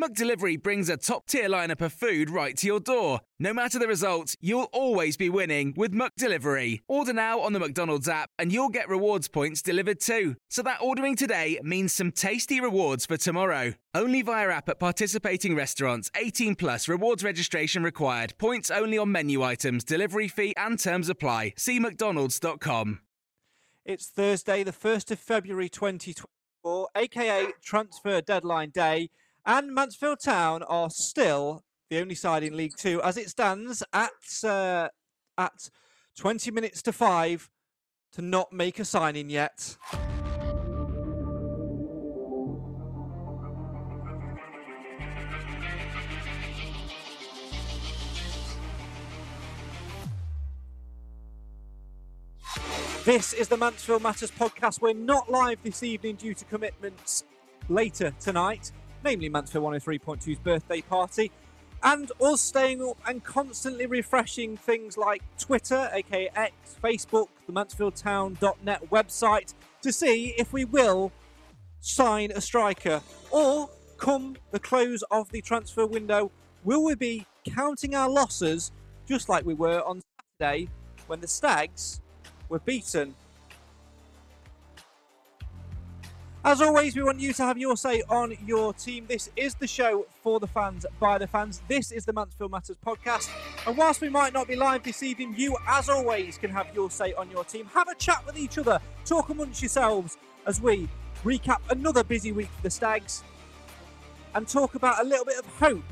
McDelivery brings a top-tier lineup of food right to your door. No matter the result, you'll always be winning with McDelivery. Order now on the McDonald's app and you'll get rewards points delivered too. So that ordering today means some tasty rewards for tomorrow. Only via app at participating restaurants. 18 plus rewards registration required. Points only on menu items, delivery fee and terms apply. See mcdonalds.com. It's Thursday, the 1st of February 2024, aka transfer deadline day. And Mansfield Town are still the only side in League Two as it stands at uh, at 20 minutes to five to not make a signing yet. This is the Mansfield Matters podcast. We're not live this evening due to commitments later tonight namely Mansfield 103.2's birthday party, and us staying up and constantly refreshing things like Twitter, aka X, Facebook, the MansfieldTown.net website, to see if we will sign a striker, or come the close of the transfer window, will we be counting our losses just like we were on Saturday when the Stags were beaten As always, we want you to have your say on your team. This is the show for the fans, by the fans. This is the Mansfield Matters podcast. And whilst we might not be live this evening, you, as always, can have your say on your team. Have a chat with each other, talk amongst yourselves as we recap another busy week for the Stags and talk about a little bit of hope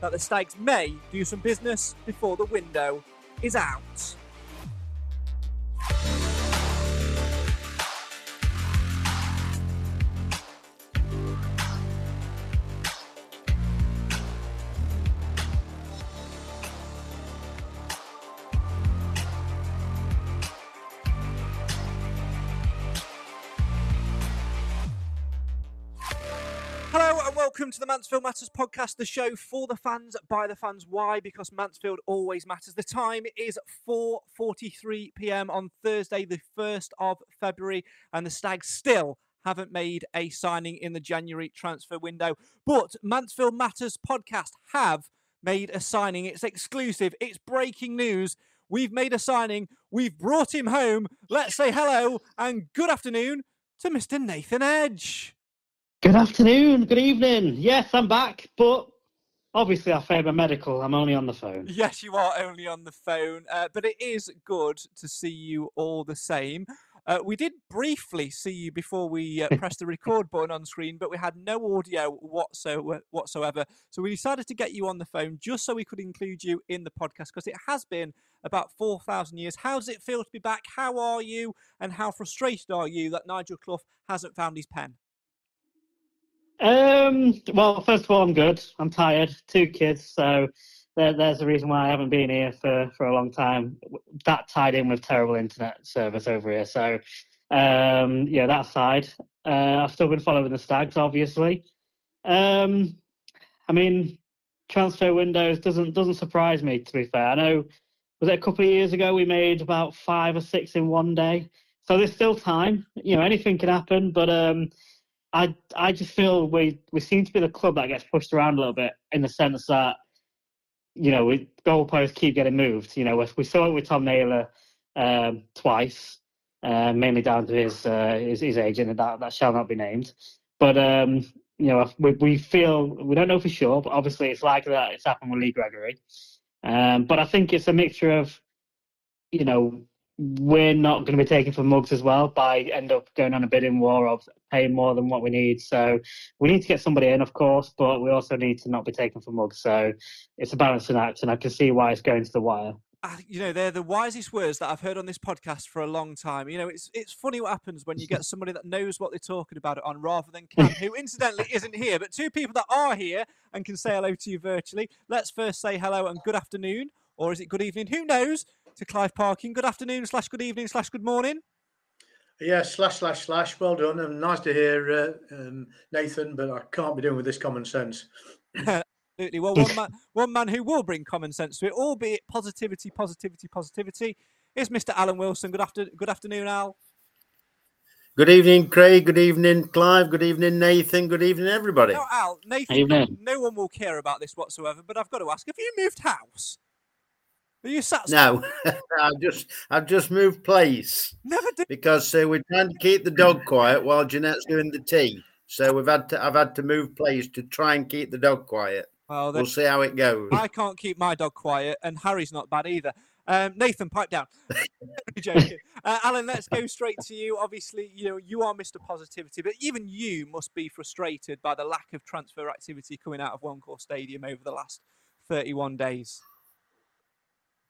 that the Stags may do some business before the window is out. To the Mansfield Matters podcast, the show for the fans, by the fans. Why? Because Mansfield always matters. The time is 4:43 p.m. on Thursday, the 1st of February, and the Stags still haven't made a signing in the January transfer window. But Mansfield Matters podcast have made a signing. It's exclusive. It's breaking news. We've made a signing. We've brought him home. Let's say hello and good afternoon to Mr. Nathan Edge. Good afternoon, good evening. Yes, I'm back, but obviously I favour medical. I'm only on the phone. Yes, you are only on the phone, uh, but it is good to see you all the same. Uh, we did briefly see you before we uh, pressed the record button on screen, but we had no audio whatsoever, whatsoever. So we decided to get you on the phone just so we could include you in the podcast because it has been about 4,000 years. How does it feel to be back? How are you? And how frustrated are you that Nigel Clough hasn't found his pen? Um, well, first of all, I'm good. I'm tired. Two kids, so there, there's a reason why I haven't been here for, for a long time. That tied in with terrible internet service over here. So, um, yeah, that side. Uh, I've still been following the Stags, obviously. Um, I mean, transfer windows doesn't doesn't surprise me. To be fair, I know was it a couple of years ago we made about five or six in one day. So there's still time. You know, anything can happen, but um, I I just feel we we seem to be the club that gets pushed around a little bit in the sense that you know we goalposts keep getting moved. You know we saw it with Tom Naylor um, twice, uh, mainly down to his, uh, his his agent and that that shall not be named. But um, you know we we feel we don't know for sure, but obviously it's likely that it's happened with Lee Gregory. Um, but I think it's a mixture of you know we're not going to be taken for mugs as well by end up going on a bidding war of paying more than what we need. So we need to get somebody in, of course, but we also need to not be taken for mugs. So it's a balancing act, and I can see why it's going to the wire. Uh, you know, they're the wisest words that I've heard on this podcast for a long time. You know, it's it's funny what happens when you get somebody that knows what they're talking about it on rather than Cam, who incidentally isn't here, but two people that are here and can say hello to you virtually. Let's first say hello and good afternoon, or is it good evening? Who knows? To Clive Parkin. Good afternoon slash good evening slash good morning. Yeah, slash slash slash. Well done, and nice to hear uh, um, Nathan. But I can't be doing with this common sense. Absolutely. Well, one man, one man who will bring common sense to it, albeit positivity, positivity, positivity, is Mr. Alan Wilson. Good after, good afternoon, Al. Good evening, Craig. Good evening, Clive. Good evening, Nathan. Good evening, everybody. Now, Al, Nathan, Evening. no one will care about this whatsoever, but I've got to ask: Have you moved house? Are you sat? No, I've just I've just moved place Never did. because uh, we're trying to keep the dog quiet while Jeanette's doing the tea. So we've had to I've had to move place to try and keep the dog quiet. Well, We'll see how it goes. I can't keep my dog quiet, and Harry's not bad either. Um, Nathan, pipe down. joking. Uh, Alan, let's go straight to you. Obviously, you know you are Mr. Positivity, but even you must be frustrated by the lack of transfer activity coming out of One Call Stadium over the last 31 days.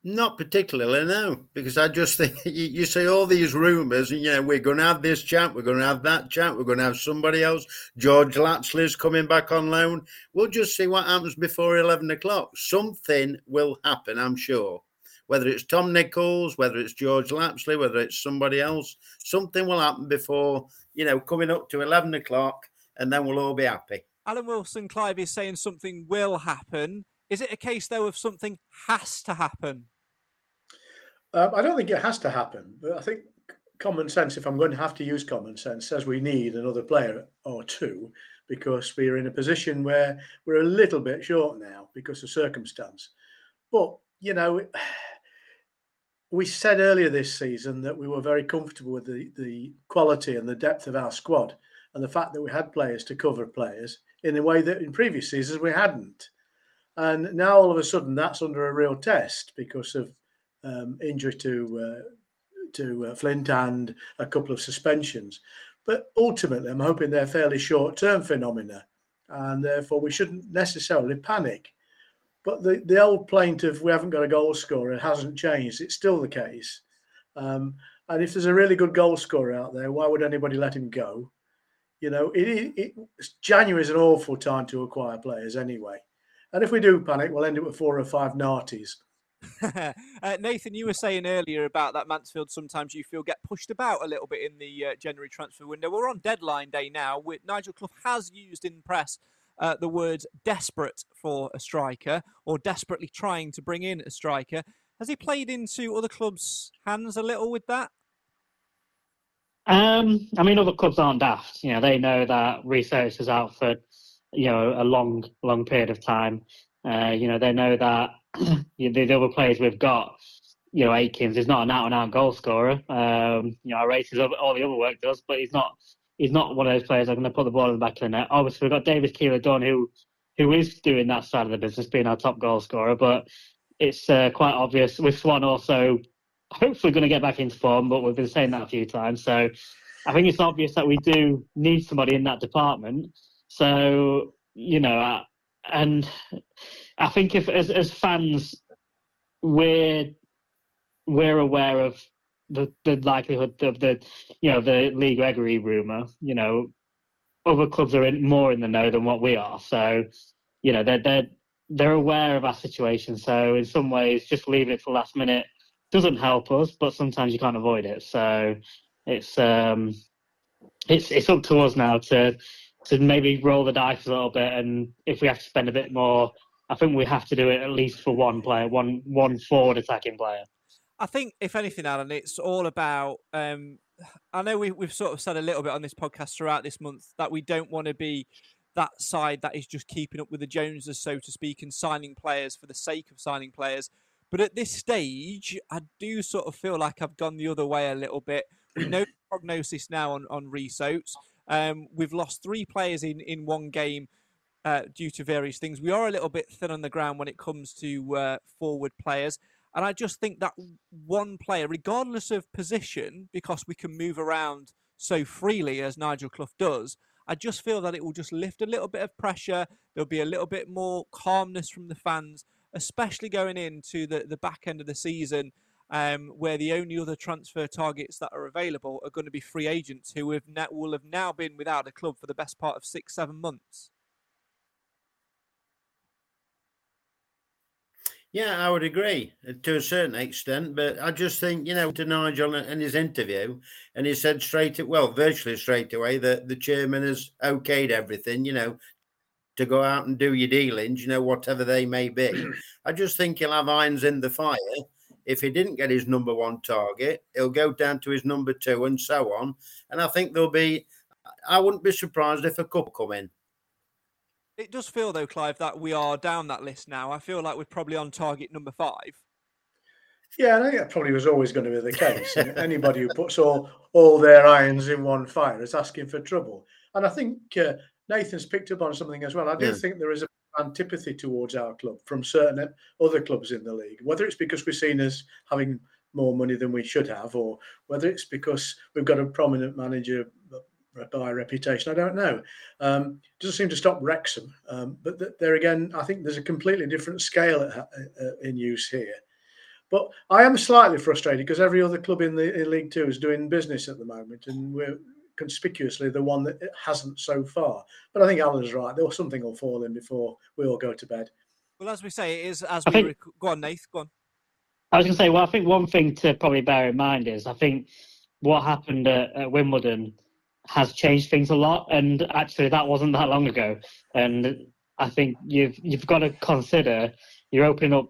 Not particularly, no, because I just think you, you see all these rumours, and you know we're going to have this chap, we're going to have that chap, we're going to have somebody else. George Lapslie's coming back on loan. We'll just see what happens before eleven o'clock. Something will happen, I'm sure. Whether it's Tom Nichols, whether it's George Lapslie, whether it's somebody else, something will happen before you know coming up to eleven o'clock, and then we'll all be happy. Alan Wilson Clive is saying something will happen. Is it a case though of something has to happen? Um, I don't think it has to happen, but I think common sense, if I'm going to have to use common sense, says we need another player or two because we're in a position where we're a little bit short now because of circumstance. But, you know, we said earlier this season that we were very comfortable with the, the quality and the depth of our squad and the fact that we had players to cover players in a way that in previous seasons we hadn't. And now all of a sudden that's under a real test because of um, injury to uh, to uh, Flint and a couple of suspensions. But ultimately, I'm hoping they're fairly short term phenomena, and therefore we shouldn't necessarily panic. But the, the old plaintive, we haven't got a goal scorer, hasn't changed. It's still the case. Um, and if there's a really good goal scorer out there, why would anybody let him go? You know, it, it January is an awful time to acquire players anyway. And if we do panic, we'll end up with four or five Narties. uh, Nathan, you were saying earlier about that Mansfield. Sometimes you feel get pushed about a little bit in the uh, January transfer window. We're on deadline day now. With Nigel Clough has used in press uh, the word "desperate" for a striker, or desperately trying to bring in a striker. Has he played into other clubs' hands a little with that? Um, I mean, other clubs aren't daft. You know, they know that Rhys Oates is out for you know a long, long period of time. Uh, you know, they know that the, the other players we've got. You know, Akins is not an out-and-out goal scorer. Um, you know, our races all the other work does, but he's not. He's not one of those players that are going to put the ball in the back of the net. Obviously, we've got Davis Keillor-Dunn, who who is doing that side of the business, being our top goal scorer. But it's uh, quite obvious with Swan also hopefully going to get back into form, but we've been saying that a few times. So I think it's obvious that we do need somebody in that department. So you know, uh, and I think if as as fans, we're we're aware of the the likelihood of the you know the Lee Gregory rumor. You know, other clubs are in, more in the know than what we are. So you know they're they're they're aware of our situation. So in some ways, just leaving it for last minute doesn't help us, but sometimes you can't avoid it. So it's um it's it's up to us now to to maybe roll the dice a little bit, and if we have to spend a bit more, I think we have to do it at least for one player, one one forward attacking player. I think, if anything, Alan, it's all about. Um, I know we, we've sort of said a little bit on this podcast throughout this month that we don't want to be that side that is just keeping up with the Joneses, so to speak, and signing players for the sake of signing players. But at this stage, I do sort of feel like I've gone the other way a little bit. We know prognosis now on on Rhys Oates. Um, we've lost three players in in one game uh, due to various things. We are a little bit thin on the ground when it comes to uh, forward players. And I just think that one player, regardless of position, because we can move around so freely as Nigel Clough does, I just feel that it will just lift a little bit of pressure. There'll be a little bit more calmness from the fans, especially going into the, the back end of the season, um, where the only other transfer targets that are available are going to be free agents who have will have now been without a club for the best part of six, seven months. Yeah, I would agree uh, to a certain extent, but I just think you know to Nigel in his interview, and he said straight, well, virtually straight away that the chairman has okayed everything, you know, to go out and do your dealings, you know, whatever they may be. I just think he'll have irons in the fire. If he didn't get his number one target, he'll go down to his number two and so on. And I think there'll be, I wouldn't be surprised if a couple come in. It does feel though, Clive, that we are down that list now. I feel like we're probably on target number five. Yeah, I think that probably was always going to be the case. Anybody who puts all all their irons in one fire is asking for trouble. And I think uh, Nathan's picked up on something as well. I do yeah. think there is a antipathy towards our club from certain other clubs in the league, whether it's because we're seen as having more money than we should have, or whether it's because we've got a prominent manager by reputation. I don't know. Um, doesn't seem to stop Wrexham, um, but th- there again, I think there's a completely different scale at, uh, in use here. But I am slightly frustrated because every other club in the in League Two is doing business at the moment, and we're conspicuously the one that hasn't so far. But I think Alan's right. There was something will fall in before we all go to bed. Well, as we say, it is as we think, rec- go on, Nath. Go on. I was going to say, well, I think one thing to probably bear in mind is I think what happened at, at Wimbledon has changed things a lot, and actually that wasn't that long ago. And I think you've you've got to consider you're opening up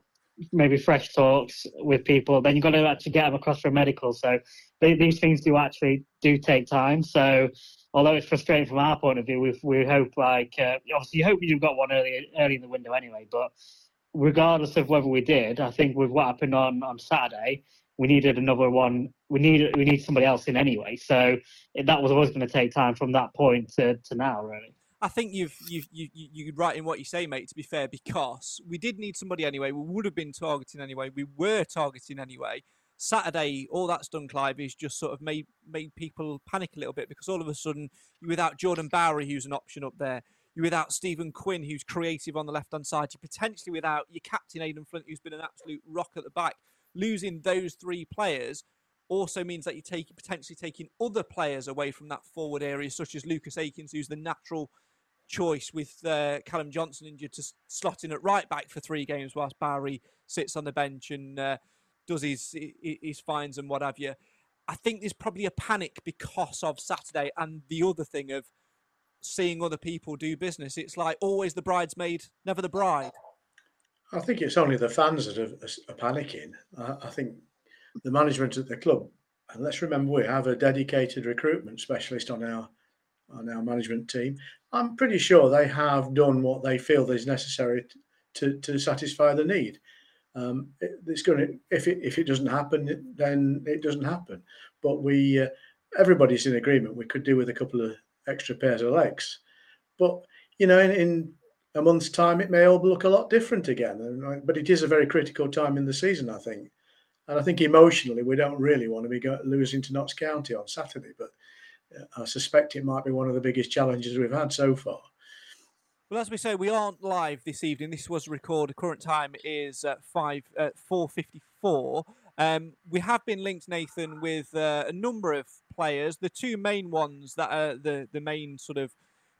maybe fresh talks with people. Then you've got to actually get them across for medical. So they, these things do actually do take time. So although it's frustrating from our point of view, we we hope like uh, obviously you hope you've got one early early in the window anyway. But regardless of whether we did, I think with what happened on on Saturday, we needed another one. We need we need somebody else in anyway. So that was always going to take time from that point to, to now, really. I think you've you've you you right in what you say, mate. To be fair, because we did need somebody anyway. We would have been targeting anyway. We were targeting anyway. Saturday, all that's done, Clive, is just sort of made made people panic a little bit because all of a sudden you're without Jordan Bowery, who's an option up there. You're without Stephen Quinn, who's creative on the left hand side. You're potentially without your captain Aden Flint, who's been an absolute rock at the back losing those three players also means that you're taking potentially taking other players away from that forward area, such as Lucas Akins, who's the natural choice with uh, Callum Johnson injured to slot in at right back for three games, whilst Barry sits on the bench and uh, does his his fines and what have you. I think there's probably a panic because of Saturday and the other thing of seeing other people do business. It's like always the bridesmaid, never the bride. I think it's only the fans that are, are panicking. I, I, think the management at the club, and let's remember we have a dedicated recruitment specialist on our on our management team. I'm pretty sure they have done what they feel is necessary to to satisfy the need. Um, it, it's going to if it if it doesn't happen, then it doesn't happen. But we uh, everybody's in agreement. We could do with a couple of extra pairs of legs. But you know, in, in a month's time, it may all look a lot different again. But it is a very critical time in the season, I think. And I think emotionally, we don't really want to be losing to Notts County on Saturday. But uh, I suspect it might be one of the biggest challenges we've had so far. Well, as we say, we aren't live this evening. This was recorded. Current time is uh, five uh, four fifty four. Um, we have been linked, Nathan, with uh, a number of players. The two main ones that are the the main sort of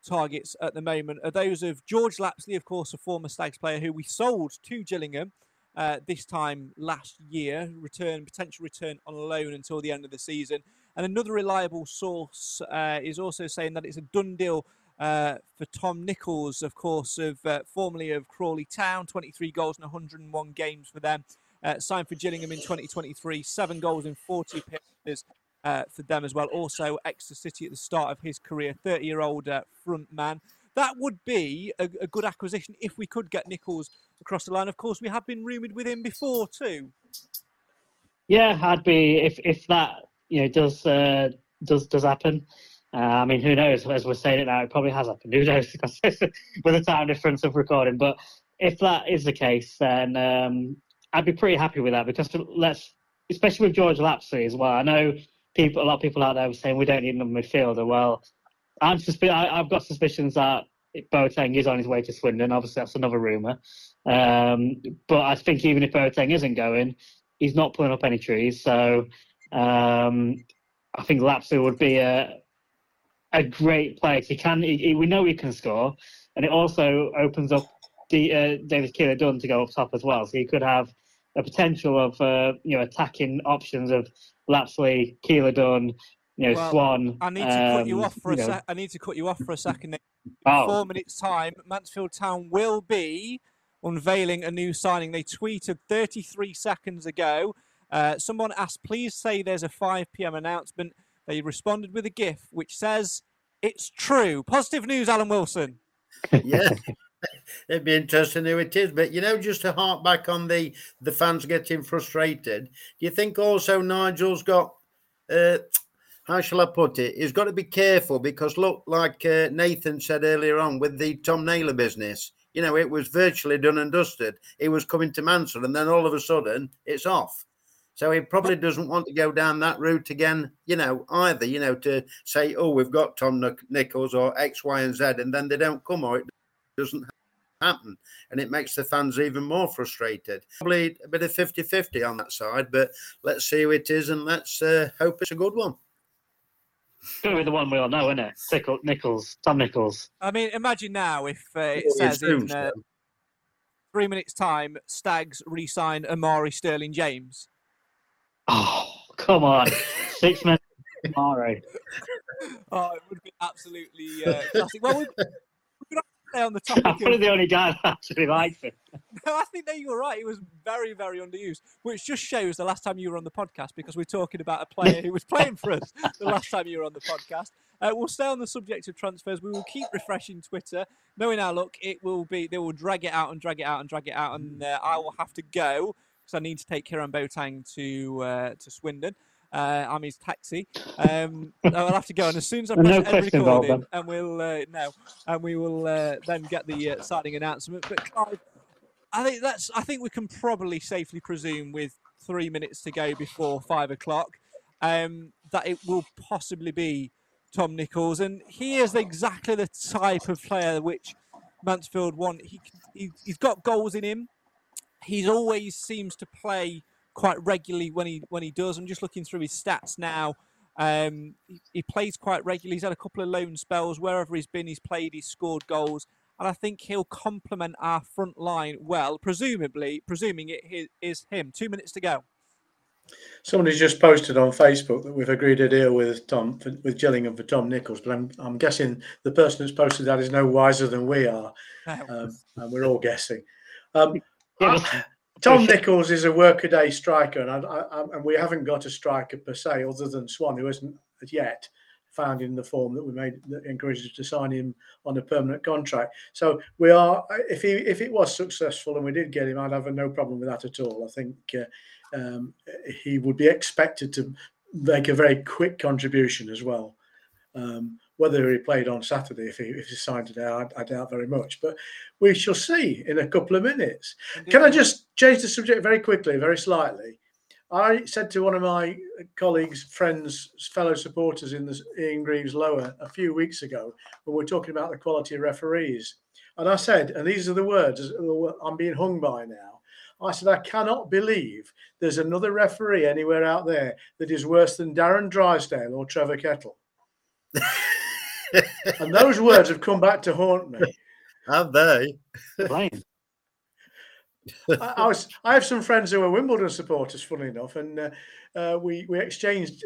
targets at the moment are those of George Lapslie, of course, a former Stags player who we sold to Gillingham uh, this time last year, return potential return on loan until the end of the season. And another reliable source uh, is also saying that it's a done deal uh, for Tom Nichols, of course, of uh, formerly of Crawley Town, 23 goals in 101 games for them. Uh, signed for Gillingham in 2023, seven goals in 40 appearances uh, for them as well. Also, Exeter City at the start of his career, 30 year old uh, front man. That would be a, a, good acquisition if we could get Nichols across the line. Of course, we have been rumoured with him before too. Yeah, I'd be if if that you know does uh, does does happen. Uh, I mean, who knows? As we're saying it now, it probably has happened. Who knows? with the time difference of recording, but if that is the case, then um, I'd be pretty happy with that because let's, especially with George Lapslie as well. I know people, a lot of people out there were saying we don't need another midfielder. Well, I'm suspi- I, have got suspicions that Boateng is on his way to Swindon. Obviously, that's another rumor. Um, but I think even if Boateng isn't going, he's not pulling up any trees. So um, I think Lapslie would be a a great place. He can. He, he, we know he can score, and it also opens up the, uh, Davis Keillor-Dunn to go up top as well. So he could have a potential of uh, you know attacking options of Lapslie, Keeler Dunn, you know, well, Swan. I need to um, cut you off for a know. sec. I need to cut you off for a second. In Oh. four minutes' time, Mansfield Town will be unveiling a new signing. They tweeted 33 seconds ago. Uh, someone asked, "Please say there's a 5 p.m. announcement." They responded with a GIF which says, "It's true." Positive news, Alan Wilson. yeah. It'd be interesting who it is, but you know, just to hark back on the the fans getting frustrated. Do you think also Nigel's got uh, how shall I put it? He's got to be careful because look, like uh, Nathan said earlier on with the Tom Naylor business, you know, it was virtually done and dusted. He was coming to Mansell, and then all of a sudden, it's off. So he probably doesn't want to go down that route again, you know, either, you know, to say, oh, we've got Tom Nichols or X, Y, and Z, and then they don't come or it doesn't happen. And it makes the fans even more frustrated. Probably a bit of 50 50 on that side, but let's see who it is and let's uh, hope it's a good one. It's Going to be the one we all know, isn't it? Tickle, Nichols, Tom Nichols. I mean, imagine now if uh, it Well, says in uh, three minutes' time, Stags re-sign Omari Sterling James. Oh, come on. Six minutes. Omari. Oh, it would be absolutely uh, classic. Well, we, we stay on the topic. I'm probably Of, the only guy that actually likes it. no, I think that you were right. It was very, very underused, which just shows the last time you were on the podcast because we're talking about a player who was playing for us the last time you were on the podcast. Uh, we'll stay on the subject of transfers. We will keep refreshing Twitter, knowing our luck. It will be they will drag it out and drag it out and drag it out, and uh, I will have to go because I need to take Kieran Boateng to uh, to Swindon. Uh, I'm his taxi. Um, I'll have to go, and as soon as I No press end question involved, recording, and we'll uh, no, and we will uh, then get the uh, signing announcement. But Clive, I think that's. I think we can probably safely presume, with three minutes to go before five o'clock, um, that it will possibly be Tom Nichols, and he is exactly the type of player which Mansfield want. He, he he's got goals in him. He always seems to play quite regularly when he when he does. I'm just looking through his stats now. Um, he, he plays quite regularly. He's had a couple of loan spells wherever he's been. He's played. He's scored goals, and I think he'll complement our front line well. Presumably, presuming it is him. Two minutes to go. Somebody's just posted on Facebook that we've agreed a deal with Tom for, with Gillingham for Tom Nichols, but I'm I'm guessing the person that's posted that is no wiser than we are, um, and we're all guessing. Um, Yeah, I- Tom Nichols is a workaday striker, and I, I, and we haven't got a striker per se, other than Swan, who isn't as yet found in the form that we made that encouraged us to sign him on a permanent contract. So we are, if he if it was successful and we did get him, I'd have no problem with that at all. I think uh, um, he would be expected to make a very quick contribution as well. Um, whether he played on Saturday, if he if he signed today, I, I doubt very much. But we shall see in a couple of minutes. Can I just change the subject very quickly, very slightly? I said to one of my colleagues, friends, fellow supporters in the Ian Greaves Lower a few weeks ago when we were talking about the quality of referees. And I said, and these are the words I'm being hung by now. I said, I cannot believe there's another referee anywhere out there that is worse than Darren Drysdale or Trevor Kettle. and those words have come back to haunt me. Have they? Playing. I, I was I have some friends who are Wimbledon supporters, funny enough, and uh, uh, we we exchanged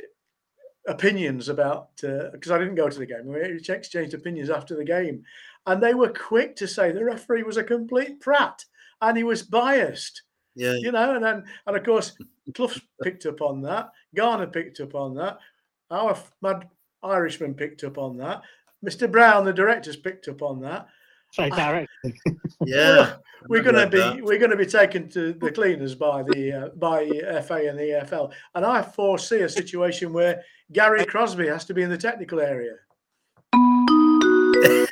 opinions about because I didn't go to the game. We exchanged opinions after the game, and they were quick to say the referee was a complete prat and he was biased. Yeah. You know, and then and of course Clough picked up on that. Garner picked up on that. Our mad Irishman picked up on that. Mr. Brown, the directors, picked up on that. Say direct. Yeah. We're going to be that. we're going to be taken to the cleaners by the uh, by FA and the EFL, and I foresee a situation where Gary Crosby has to be in the technical area.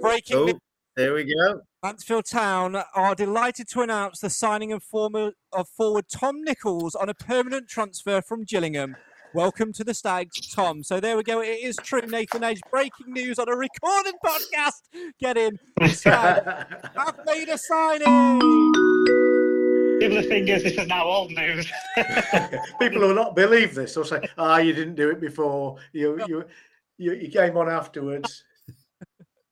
Breaking Oh, there we go. Mansfield Town are delighted to announce the signing of, former, of forward Tom Nichols on a permanent transfer from Gillingham. Welcome to the Stags, Tom. So there we go. It is true, Nathan Edge. Breaking news on a recorded podcast. Get in. The Stags have made a signing. Give the fingers. This is now old news. People will not believe this. They'll say, "Ah, you didn't do it before. You you you, you came on afterwards."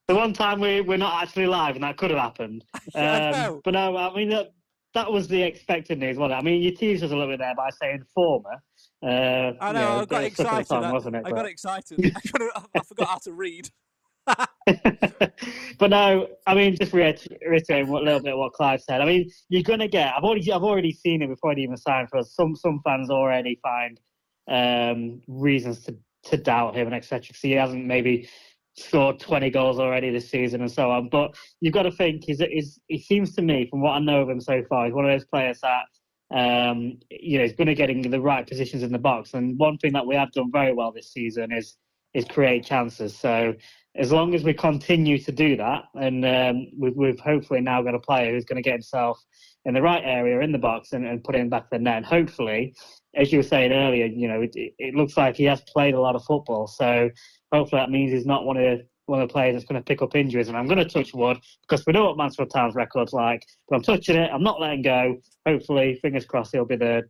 the one time we we're not actually live, and that could have happened. Um, know. but no, I mean that that was the expected news, wasn't it? I mean, you teased us a little bit there by saying former. Uh, I know. you know, I got bit of slip of the excited. tongue, I, wasn't it? I But- got excited. I, couldn't- I forgot how to read. but no, I mean, just reiterating what, a little bit what Clive said. I mean, you're gonna get. I've already, I've already seen it before it even signed for us. Some, some fans already find um, reasons to, to doubt him and etc. Because he hasn't maybe scored 20 goals already this season and so on. But you've got to think. He's, he's, he seems to me, from what I know of him so far, he's one of those players that. Um, you know, he's going to get in the right positions in the box, and one thing that we have done very well this season is is create chances. So as long as we continue to do that, and um, we've, we've hopefully now got a player who's going to get himself in the right area in the box and, and put in back the net. And hopefully, as you were saying earlier, you know, it, it looks like he has played a lot of football. So hopefully that means he's not one of one of the players that's going to pick up injuries. And I'm going to touch wood because we know what Mansfield Town's record's like. But I'm touching it. I'm not letting go. Hopefully, fingers crossed, he'll be the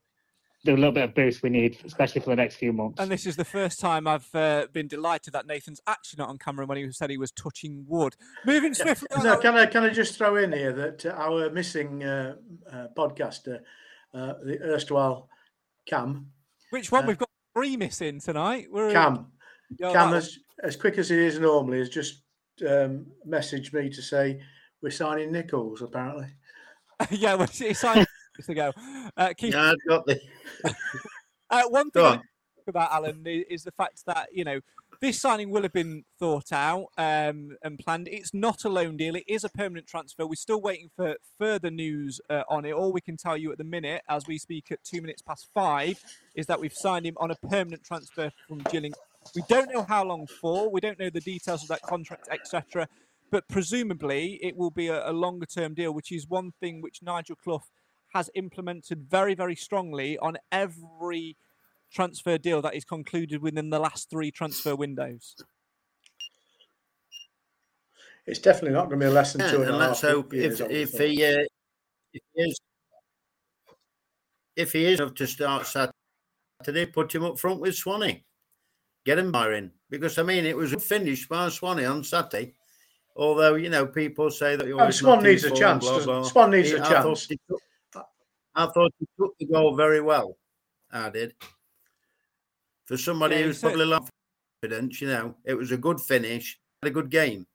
the little bit of boost we need, especially for the next few months. And this is the first time I've uh, been delighted that Nathan's actually not on camera when he said he was touching wood. Moving swiftly. on, No, can I can I just throw in here that uh, our missing uh, uh, podcaster, uh, the erstwhile Cam, Which one? uh, We've got three missing tonight. We're Cam, Yeah, Cam, that as as quick as he is normally, has just um, messaged me to say we're signing Nichols. Apparently, one. yeah, well, he signed years ago. Uh, Keith, Yeah, I've got the. uh, one thing Go I on. talk about Alan i- is the fact that you know this signing will have been thought out um, and planned. It's not a loan deal; it is a permanent transfer. We're still waiting for further news uh, on it. All we can tell you at the minute, as we speak at two minutes past five, is that we've signed him on a permanent transfer from Gillingham. We don't know how long for. We don't know the details of that contract, etc. But presumably, it will be a, a longer-term deal, which is one thing which Nigel Clough has implemented very, very strongly on every transfer deal that is concluded within the last three transfer windows. it's definitely not going to be less than Yeah, two and a and half let's hope years. if if he uh, if he is if he is enough to start Saturday, put him up front with Swanee. Get him in because I mean it was finished by Swanee on Saturday. Although you know people say that Oh, Swan needs a chance, blah, blah. Swan needs He- a I chance. he took- I thought he took the goal very well. I did. For somebody Yeah, he who's said- probably lost confidence, you know, it was a good finish, had a good game.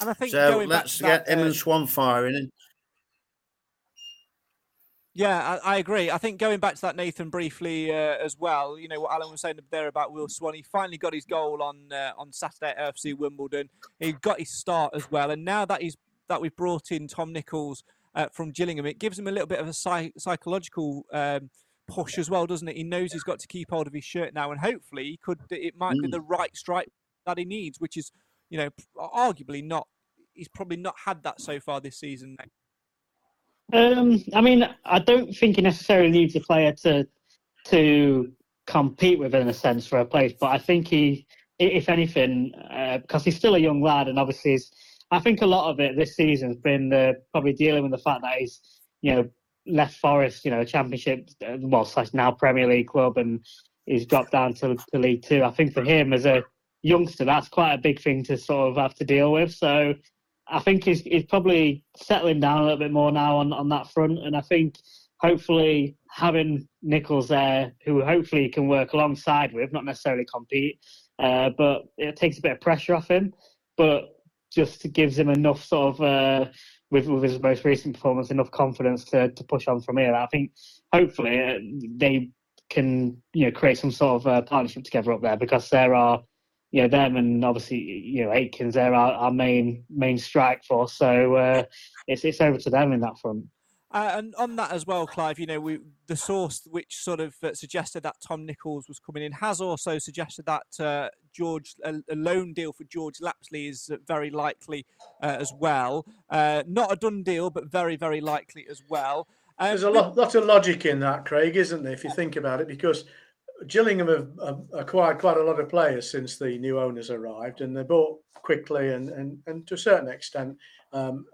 And I think So going back let's to get that, him uh, and Swan firing. Yeah, I, I agree. I think going back to that, Nathan, briefly uh, as well. You know what Alan was saying there about Will Swan. He finally got his goal on uh, on Saturday at AFC Wimbledon. He got his start as well, and now that he's that we've brought in Tom Nichols uh, from Gillingham, it gives him a little bit of a psy- psychological um, push as well, doesn't it? He knows he's got to keep hold of his shirt now, and hopefully, he could. It might be Mm. the right strike that he needs, which is, you know, arguably not. He's probably not had that so far this season. Um, I mean, I don't think he necessarily needs a player to to compete with in a sense for a place, but I think he, if anything, uh, because he's still a young lad, and obviously, he's, I think a lot of it this season's been uh, probably dealing with the fact that he's, you know, left Forest, you know, Championship, uh, well, slash now Premier League club, and he's dropped down to, to League Two. I think for him as a youngster, that's quite a big thing to sort of have to deal with. So. I think he's, he's probably settling down a little bit more now on, on that front. And I think hopefully having Nichols there, who hopefully can work alongside with, not necessarily compete, uh, but it takes a bit of pressure off him, but just gives him enough sort of, uh, with, with his most recent performance, enough confidence to, to push on from here. I think hopefully uh, they can you know create some sort of uh, partnership together up there because there are you know them and obviously you know Akins they're our, our main main strike force so uh, it's it's over to them in that front Uh, and on that as well, Clive, you know, we, the source which sort of uh, suggested that Tom Nichols was coming in has also suggested that uh, George a, a, loan deal for George Lapslie is very likely uh, as well. Uh, not a done deal, but very very likely as well. Um, There's a lot, lot of logic in that, Craig, isn't there? If you think about it, because Gillingham have, have, acquired quite a lot of players since the new owners arrived, and they bought quickly and and, and to a certain extent um,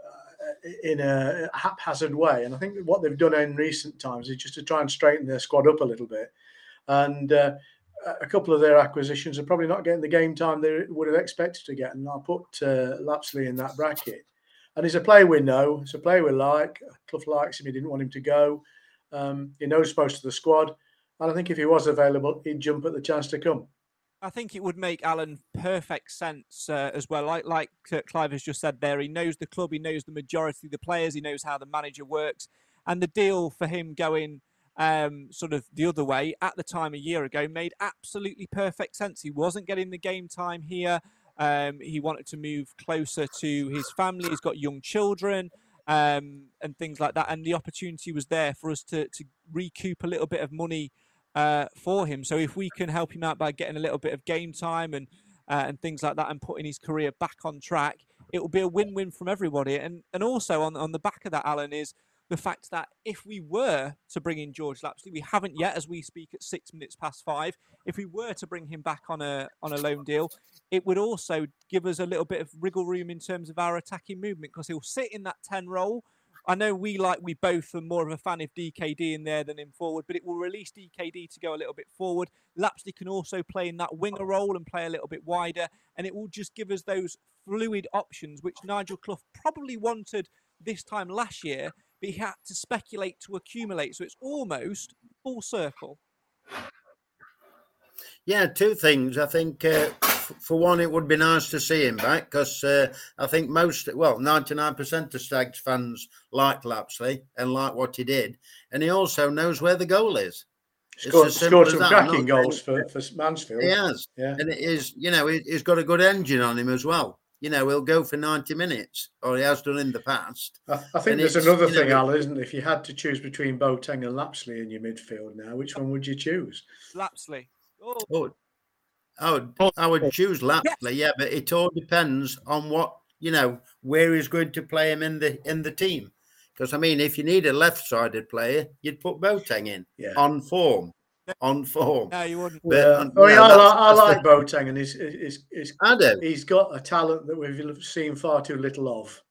in a haphazard way. And I think what they've done in recent times is just to try and straighten their squad up a little bit. And uh, a couple of their acquisitions are probably not getting the game time they would have expected to get. And I'll put uh, Lapslie in that bracket. And he's a player we know. He's a player we like. Clough likes him. He didn't want him to go. Um, he knows most of the squad. And I think if he was available, he'd jump at the chance to come. I think it would make Alan perfect sense uh, as well. Like like uh, Clive has just said there, he knows the club, he knows the majority of the players, he knows how the manager works, and the deal for him going um, sort of the other way at the time a year ago made absolutely perfect sense. He wasn't getting the game time here. Um, he wanted to move closer to his family. He's got young children um, and things like that, and the opportunity was there for us to to recoup a little bit of money uh, for him. So if we can help him out by getting a little bit of game time and uh, and things like that, and putting his career back on track, it will be a win-win from everybody. And and also on on the back of that, Alan is the fact that if we were to bring in George Lapslie, we haven't yet, as we speak at six minutes past five. If we were to bring him back on a on a loan deal, it would also give us a little bit of wriggle room in terms of our attacking movement because he'll sit in that ten role I know we like we both are more of a fan of DKD in there than in forward, but it will release DKD to go a little bit forward. Lapslie can also play in that winger role and play a little bit wider, and it will just give us those fluid options which Nigel Clough probably wanted this time last year, but he had to speculate to accumulate. So it's almost full circle. Yeah, two things. I think uh, for one, it would be nice to see him back because uh, I think most, well, 99% of Stags fans like Lapslie and like what he did. And he also knows where the goal is. Scored, scored some cracking goals for, for Mansfield. He has. Yeah. And it is, you know, he's got a good engine on him as well. You know, he'll go for 90 minutes, or he has done in the past. I, I think and there's another thing, know, Al, isn't it? If you had to choose between Boateng and Lapslie in your midfield now, which one would you choose? Lapslie. Oh. oh I would, I would choose Lapslie, yeah, but it all depends on what you know where he's going to play him in the in the team. Because I mean, if you need a left-sided player, you'd put Boateng in yeah. on form, on form. No, you wouldn't. But, yeah. oh, yeah, I, like, I like Boateng, and he's, he's, he's, I he's got a talent that we've seen far too little of,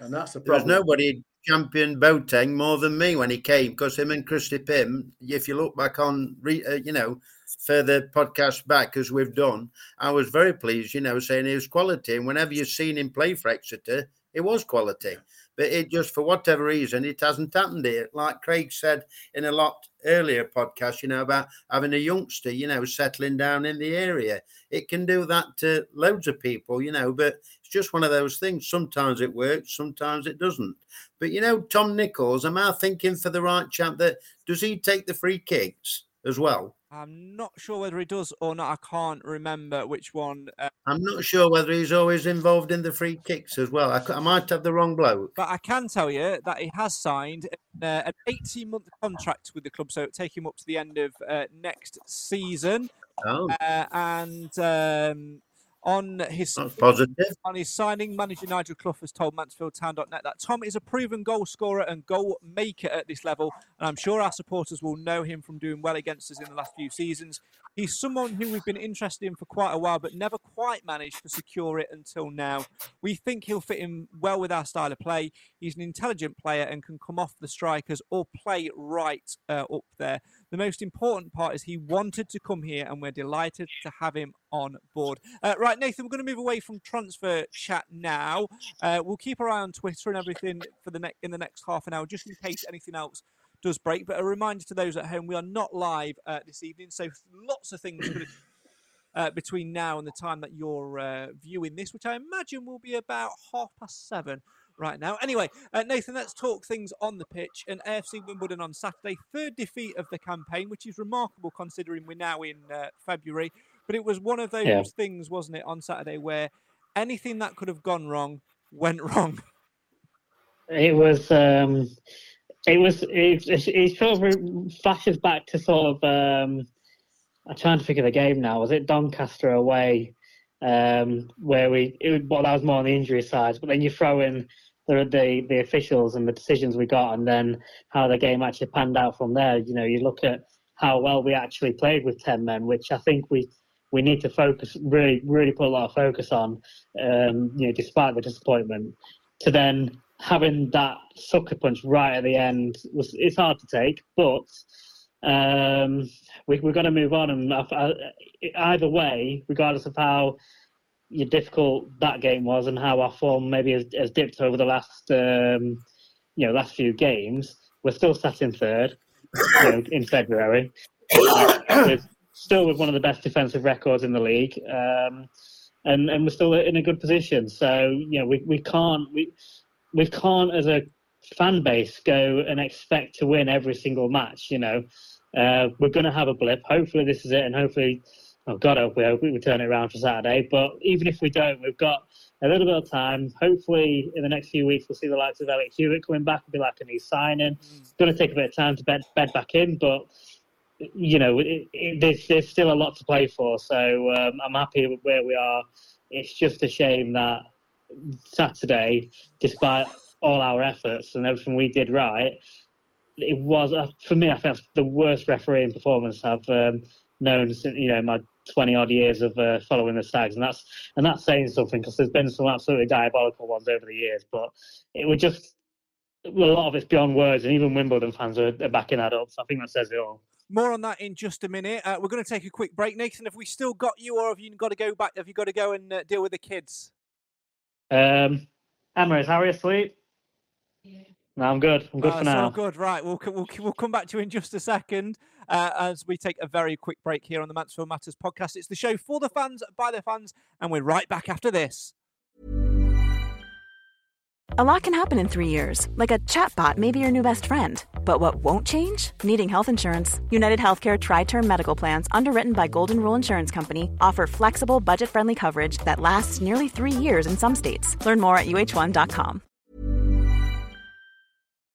and that's the problem. There's nobody championed Boateng more than me when he came because him and Christy Pym. If you look back on, uh, you know, further podcast back as we've done, I was very pleased, you know, saying he was quality. And whenever you've seen him play for Exeter, it was quality. But it just, for whatever reason, it hasn't happened here. Like Craig said in a lot earlier podcast, you know, about having a youngster, you know, settling down in the area. It can do that to loads of people, you know, but it's just one of those things. Sometimes it works, sometimes it doesn't. But, you know, Tom Nichols, am I thinking for the right chap that does he take the free kicks as well? I'm not sure whether he does or not. I can't remember which one. Uh, I'm not sure whether he's always involved in the free kicks as well. I, I might have the wrong bloke. But I can tell you that he has signed uh, an 18 month contract with the club, so it'll take him up to the end of uh, next season. Oh. Uh, and um, on his. On his signing, manager Nigel Clough has told MansfieldTown.net that Tom is a proven goal scorer and goal maker at this level, and I'm sure our supporters will know him from doing well against us in the last few seasons. He's someone who we've been interested in for quite a while, but never quite managed to secure it until now. We think he'll fit in well with our style of play. He's an intelligent player and can come off the strikers or play right uh, up there. The most important part is he wanted to come here, and we're delighted to have him on board. Uh, right, Nathan, we're going to move away from transfer chat now. Uh, we'll keep our eye on Twitter and everything for the ne- in the next half an hour, just in case anything else does break. But a reminder to those at home, we are not live uh, this evening, so lots of things uh, between now and the time that you're uh, viewing this, which I imagine will be about half past seven right now. Anyway, uh, Nathan, let's talk things on the pitch. And AFC Wimbledon on Saturday, third defeat of the campaign, which is remarkable considering we're now in uh, February. But it was one of those yeah. things, wasn't it, on Saturday where anything that could have gone wrong went wrong. It was. Um, it was. It, it, it sort of flashes back to sort of. Um, I'm trying to figure the game now. Was it Doncaster away, um, where we? It, well, that was more on the injury side. But then you throw in the, the the officials and the decisions we got, and then how the game actually panned out from there. You know, you look at how well we actually played with ten men, which I think we we need to focus really really put a lot of focus on. Um, you know, despite the disappointment, to then having that sucker punch right at the end was it's hard to take, but um, we, we've got to move on. And uh, either way, regardless of how difficult that game was and how our form maybe has, has dipped over the last um, you know last few games, we're still sat in third you know, in February. still with one of the best defensive records in the league, um, and and we're still in a good position. So you know we, we can't we we can't as a fan base go and expect to win every single match. You know, uh, we're going to have a blip. Hopefully, this is it, and hopefully, oh God, I hope we, hope we turn it around for Saturday. But even if we don't, we've got a little bit of time. Hopefully, in the next few weeks, we'll see the likes of Elliott Hewitt coming back. It'll be like a new signing. It's going to take a bit of time to bed, bed back in, but you know, it, it, there's, there's still a lot to play for. So um, I'm happy with where we are. It's just a shame that Saturday, despite all our efforts and everything we did right, it was uh, for me. I think the worst refereeing performance I've um, known since you know my twenty odd years of uh, following the Stags, and that's and that's saying something because there's been some absolutely diabolical ones over the years, but it would just a lot of it's beyond words, and even Wimbledon fans are, are backing that up. So I think that says it all. More on that in just a minute. Uh, we're going to take a quick break, Nathan. Have we still got you, or have you got to go back? Have you got to go and uh, deal with the kids? Um, Emma, is Harry asleep? Yeah. No, I'm good. I'm good uh, for now. So good. Right. We'll, we'll, we'll come back to you in just a second uh, as we take a very quick break here on the Mansfield Matters podcast. It's the show for the fans, by the fans, and we're right back after this. A lot can happen in three years, like a chatbot may be your new best friend. But what won't change? Needing health insurance. United Healthcare Tri Term Medical Plans, underwritten by Golden Rule Insurance Company, offer flexible, budget friendly coverage that lasts nearly three years in some states. Learn more at uhone.com.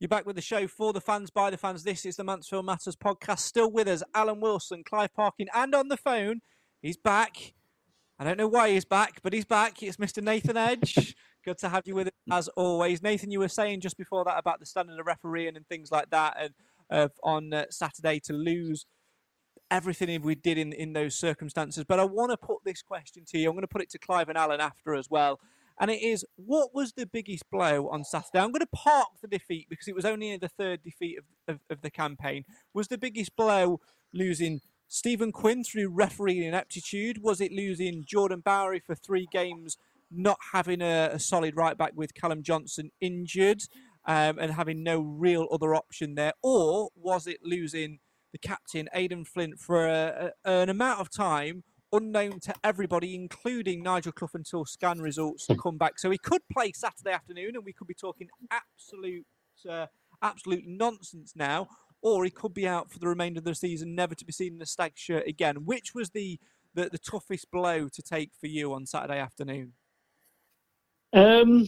You're back with the show for the fans, by the fans. This is the Mansfield Matters podcast. Still with us, Alan Wilson, Clive Parkin, and on the phone, he's back. I don't know why he's back, but he's back. It's Mr. Nathan Edge. Good to have you with us as always. Nathan, you were saying just before that about the standard of refereeing and things like that, and uh, on uh, Saturday to lose everything we did in, in those circumstances. But I want to put this question to you. I'm going to put it to Clive and Alan after as well and it is what was the biggest blow on Saturday? I'm going to park the defeat because it was only the third defeat of, of, of the campaign. Was the biggest blow losing Stephen Quinn through refereeing ineptitude? Was it losing Jordan Bowery for three games, not having a, a solid right back with Callum Johnson injured um, and having no real other option there? Or was it losing the captain, Aden Flint, for a, a, an amount of time unknown to everybody, including Nigel Clough, until scan results hmm. come back. So he could play Saturday afternoon, and we could be talking absolute, uh, absolute nonsense now. Or he could be out for the remainder of the season, never to be seen in a stag shirt again. Which was the, the, the toughest blow to take for you on Saturday afternoon? Um,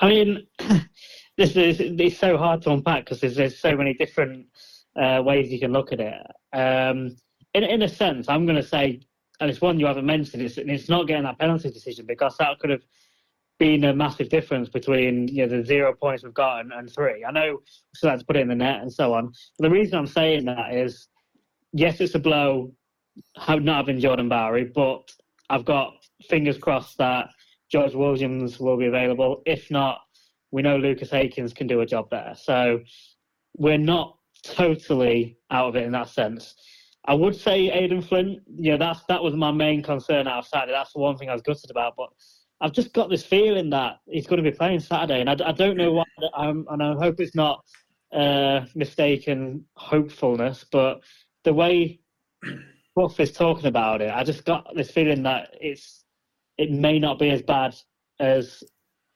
I mean, this is it's so hard to unpack because there's, there's so many different uh, ways you can look at it. Um, in in a sense, I'm going to say and it's one you haven't mentioned. It's, it's not getting that penalty decision because that could have been a massive difference between you know the zero points we've got and, three. I know had to put it in the net and so on. But the reason I'm saying that is, yes, it's a blow not having Jordan Bowery, but I've got fingers crossed that George Williams will be available. If not, we know Lucas Akins can do a job there. So we're not totally out of it in that sense. I would say Aden Flint. Yeah, that's that was my main concern outside. That's the one thing I was gutted about. But I've just got this feeling that he's going to be playing Saturday, and I, I don't know why. I'm, and I hope it's not uh, mistaken hopefulness, but the way Buff is talking about it, I just got this feeling that it's it may not be as bad as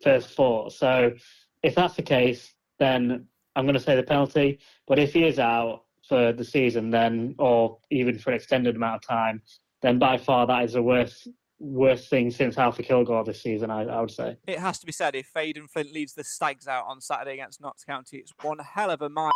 first thought. So if that's the case, then I'm going to say the penalty. But if he is out for the season, then or even for an extended amount of time, then by far that is the worst worst thing since Alpha Kilgore this season. I, I would say it has to be said if Aden Flint leads the Stags out on Saturday against Notts County, it's one hell of a mind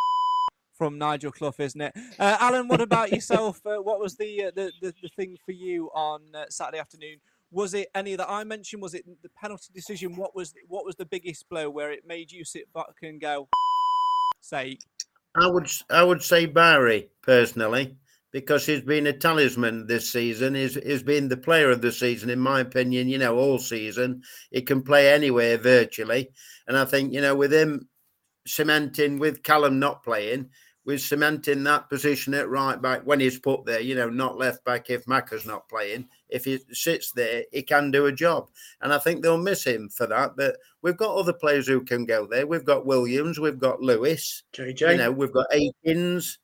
from Nigel Clough, isn't it? Uh, Alan, what about yourself? Uh, what was the, uh, the, the the thing for you on uh, Saturday afternoon? Was it any that I mentioned? Was it the penalty decision? What was what was the biggest blow where it made you sit back and go, say? I would I would say Bowery personally because he's been a talisman this season. He's, he's been the player of the season, in my opinion, you know, all season. He can play anywhere virtually. And I think, you know, with him cementing, with Callum not playing, with cementing that position at right back when he's put there, you know, not left back if Macca's not playing. If he sits there, he can do a job. And I think they'll miss him for that. But we've got other players who can go there. We've got Williams, we've got Lewis, JJ. You know, we've got Akins,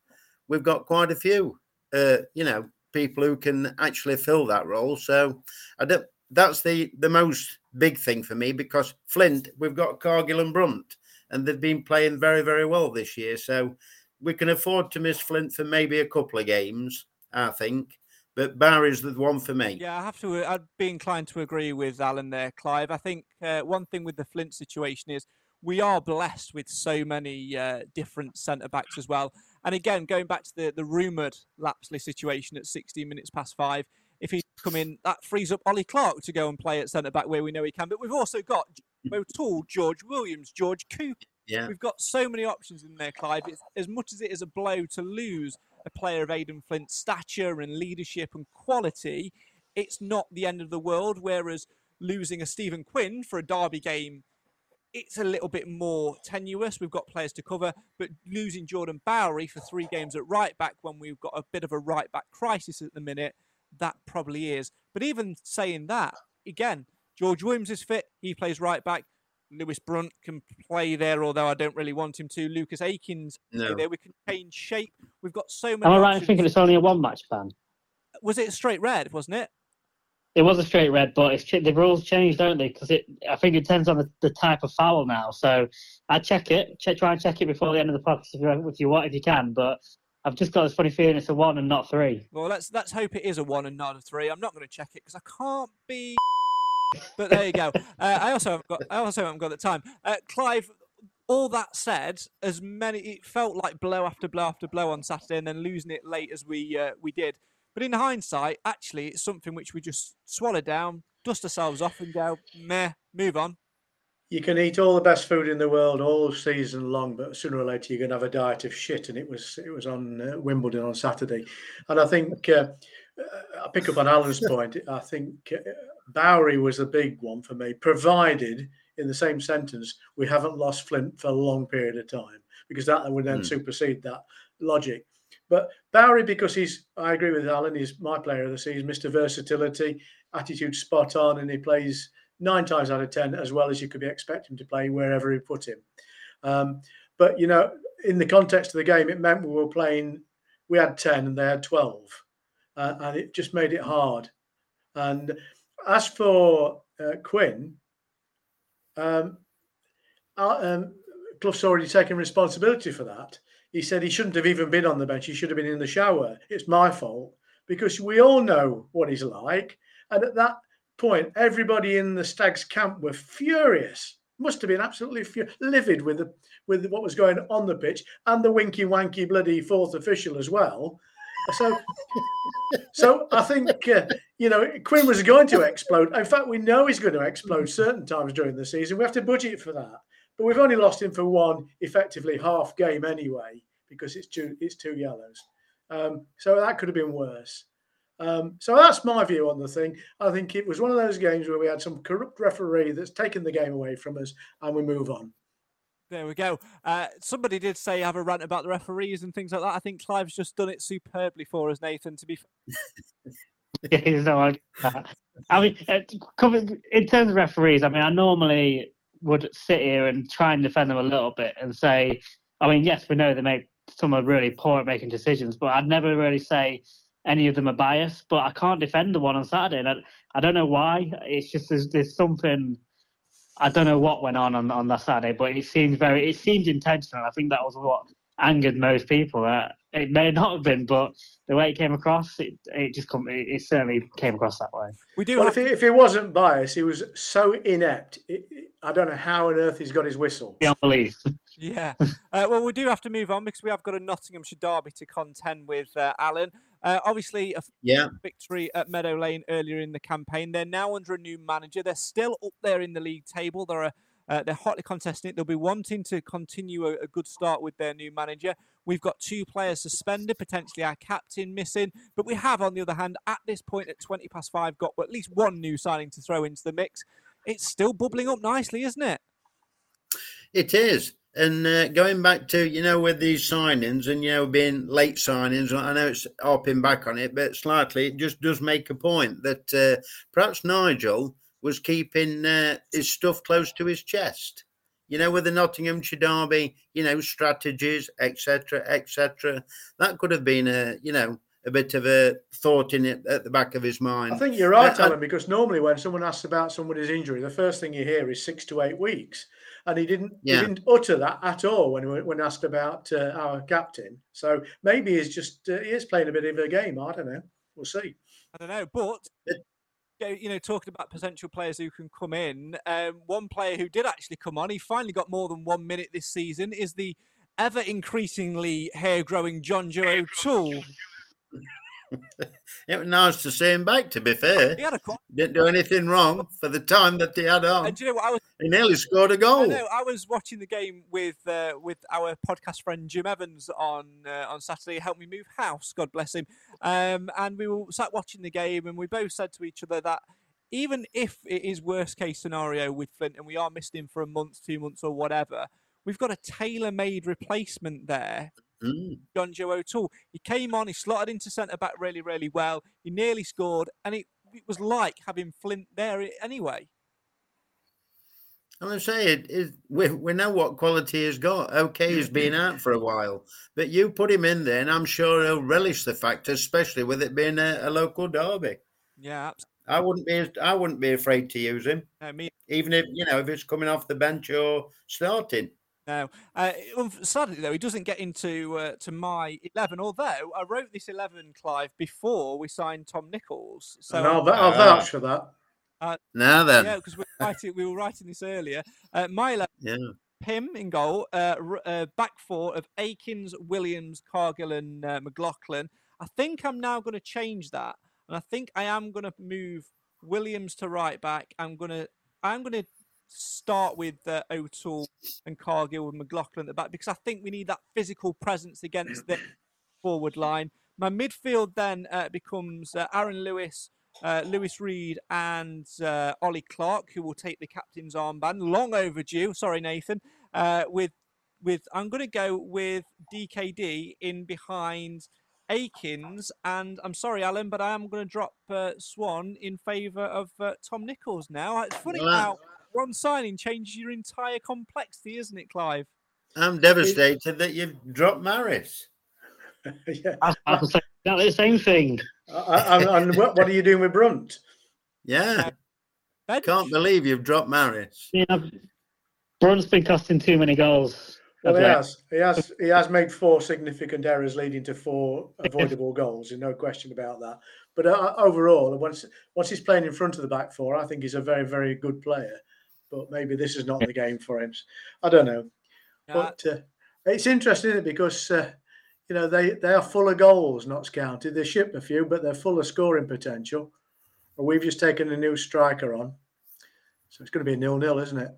we've got quite a few, uh, you know, people who can actually fill that role. So I don't that's the the most big thing for me because Flint, we've got Cargill and Brunt, and they've been playing very, very well this year. So we can afford to miss Flint for maybe a couple of games, I think. But Bowery's the one for me. Yeah, I have to. I'd be inclined to agree with Alan there, Clive. I think uh, one thing with the Flint situation is we are blessed with so many uh, different centre backs as well. And again, going back to the the rumoured Lapslie situation at 16 minutes past five, if he come in, that frees up Ollie Clarke to go and play at centre back where we know he can. But we've also got we're George Williams, George Cooper. Yeah. We've got so many options in there, Clive. It's, as much as it is a blow to lose a player of Aden Flint's stature and leadership and quality, it's not the end of the world. Whereas losing a Stephen Quinn for a derby game, it's a little bit more tenuous. We've got players to cover, but losing Jordan Bowery for three games at right back when we've got a bit of a right back crisis at the minute, that probably is. But even saying that, again, George Williams is fit. He plays right back. Lewis Brunt can play there, although I don't really want him to. Lucas Akins no. there. We can change shape. We've got so many. Am I right in thinking it's only a one match ban? Was it straight red? Wasn't it? It was a straight red, but it's the rules changed, don't they? Because it, I think it depends on the, the, type of foul now. So I check it, check, try and check it before the end of the podcast if you, if you want, if you can. But I've just got this funny feeling it's a one and not three. Well, let's let's hope it is a one and not a three. I'm not going to check it because I can't be but there you go. Uh, I also haven't got. I also haven't got the time. Uh, Clive. All that said, as many it felt like blow after blow after blow on Saturday, and then losing it late as we uh, we did. But in hindsight, actually, it's something which we just swallow down, dust ourselves off, and go meh, move on. You can eat all the best food in the world all season long, but sooner or later you're going to have a diet of shit. And it was it was on uh, Wimbledon on Saturday, and I think uh, I pick up on Alan's point. I think uh, Bowery was a big one for me, provided in the same sentence we haven't lost Flint for a long period of time, because that would then mm. supersede that logic. But Bowery, because he's, I agree with Alan, he's my player of the season, Mr. Versatility, attitude spot on, and he plays nine times out of 10 as well as you could be expecting to play wherever he put him. Um, but, you know, in the context of the game, it meant we were playing, we had 10 and they had 12. Uh, and it just made it hard. And as for uh, Quinn, um, uh, um, Clough's already taken responsibility for that. He said he shouldn't have even been on the bench. He should have been in the shower. It's my fault because we all know what he's like. And at that point, everybody in the Stags camp were furious. Must have been absolutely livid with the, with what was going on the pitch and the winky wanky bloody fourth official as well. So, so I think uh, you know Quinn was going to explode. In fact, we know he's going to explode certain times during the season. We have to budget for that. But we've only lost him for one effectively half game anyway because it's two it's two yellows. Um, so that could have been worse. Um, so that's my view on the thing. I think it was one of those games where we had some corrupt referee that's taken the game away from us, and we move on. There we go. Uh, somebody did say have a rant about the referees and things like that. I think Clive's just done it superbly for us, Nathan. To be yeah, no, I mean, uh, in terms of referees, I mean, I normally would sit here and try and defend them a little bit and say, I mean, yes, we know they make some are really poor at making decisions, but I'd never really say any of them are biased. But I can't defend the one on Saturday, and I, I don't know why. It's just there's, there's something I don't know what went on, on on that Saturday, but it seems very it seemed intentional. I think that was what angered most people. Uh, it may not have been, but the way it came across, it it just come, it, it certainly came across that way. We do Well, have if he, if he wasn't biased, he was so inept. It, it- I don't know how on earth he's got his whistle. Beyond belief. Yeah. Uh, well, we do have to move on because we have got a Nottinghamshire derby to contend with, uh, Alan. Uh, obviously, a Yeah. victory at Meadow Lane earlier in the campaign. They're now under a new manager. They're still up there in the league table. They're a, uh, they're hotly contesting it. They'll be wanting to continue a, a good start with their new manager. We've got two players suspended, potentially our captain missing. But we have, on the other hand, at this point at 20 past five, got at least one new signing to throw into the mix. It's still bubbling up nicely, isn't it? It is. And uh, going back to, you know, with these signings and, you know, being late signings, I know it's harping back on it, but slightly, it just does make a point that uh, perhaps Nigel was keeping uh, his stuff close to his chest. You know, with the Nottinghamshire derby, you know, strategies, etc., etc. That could have been a, you know, a bit of a thought in it at the back of his mind. I think you're right, Uh, Alan, because normally when someone asks about somebody's injury, the first thing you hear is six to eight weeks, and he didn't Yeah. he didn't utter that at all when when asked about uh, our captain. So maybe he's just uh, he is playing a bit of a game. I don't know. We'll see. I don't know, but It- yeah, you know, talking about potential players who can come in, um, one player who did actually come on, he finally got more than one minute this season, is the ever increasingly hair growing John Joe O'Toole. It was nice to see him back, to be fair. He had a Didn't do anything wrong for the time that he had on. and do you know what I was? He nearly scored a I goal. know I was watching the game with uh, with our podcast friend Jim Evans on uh, on Saturday. He helped me move house, God bless him. Um, and we were sat watching the game, and we both said to each other that even if it is worst case scenario with Flint, and we are missing him for a month, two months, or whatever, we've got a tailor made replacement there. Mm. John Joe O'Toole. He came on, he slotted into centre back really, really well. He nearly scored, and it, it was like having Flint there anyway. And I say it is. We, we know what quality he's got. Okay, he's been out for a while, but you put him in there, and I'm sure he'll relish the fact, especially with it being a, a local derby. Yeah, I wouldn't be. I wouldn't be afraid to use him, absolutely. me even if you know if it's coming off the bench or starting. No, uh, sadly though, he doesn't get into uh, to my eleven. Although I wrote this eleven, Clive, before we signed Tom Nichols. So and I'll, v- I'll vouch for that. Now then, yeah, because we, were writing- we were writing this earlier. Uh, my eleven, yeah. Pym in goal, uh, r- uh, back four of Akins, Williams, Cargill, and uh, McLaughlin. I think I'm now going to change that, and I think I am going to move Williams to right back. I'm going to I'm going to start with uh, O'Toole and Cargill and McLaughlin at the back because I think we need that physical presence against the forward line. My midfield then uh, becomes uh, Aaron Lewis, uh, Louis Reed, and uh, Ollie Clarke, who will take the captain's armband. Long overdue. Sorry, Nathan. Uh, with with I'm going to go with DKD in behind Akins, and I'm sorry, Alan, but I am going to drop uh, Swan in favour of uh, Tom Nichols now. It's funny Well, how one signing changes your entire complexity, isn't it, Clive? I'm devastated that you've dropped Maris. yeah. I, I was saying exactly the same thing. I- I- and what, what are you doing with Brunt? Yeah, Bench. can't believe you've dropped Maris. Yeah, Brunt's been costing too many goals. Well, he late. has. He has. He has made four significant errors, leading to four avoidable goals. There's no question about that. But uh, overall, once once he's playing in front of the back four, I think he's a very, very good player. But maybe this is not the game for him. I don't know. Yeah, But uh, it's interesting, isn't it? Because uh, you know they they are full of goals. Notts County. They ship a few, but they're full of scoring potential. And we've just taken a new striker on, so it's going to be a nil-nil, isn't it?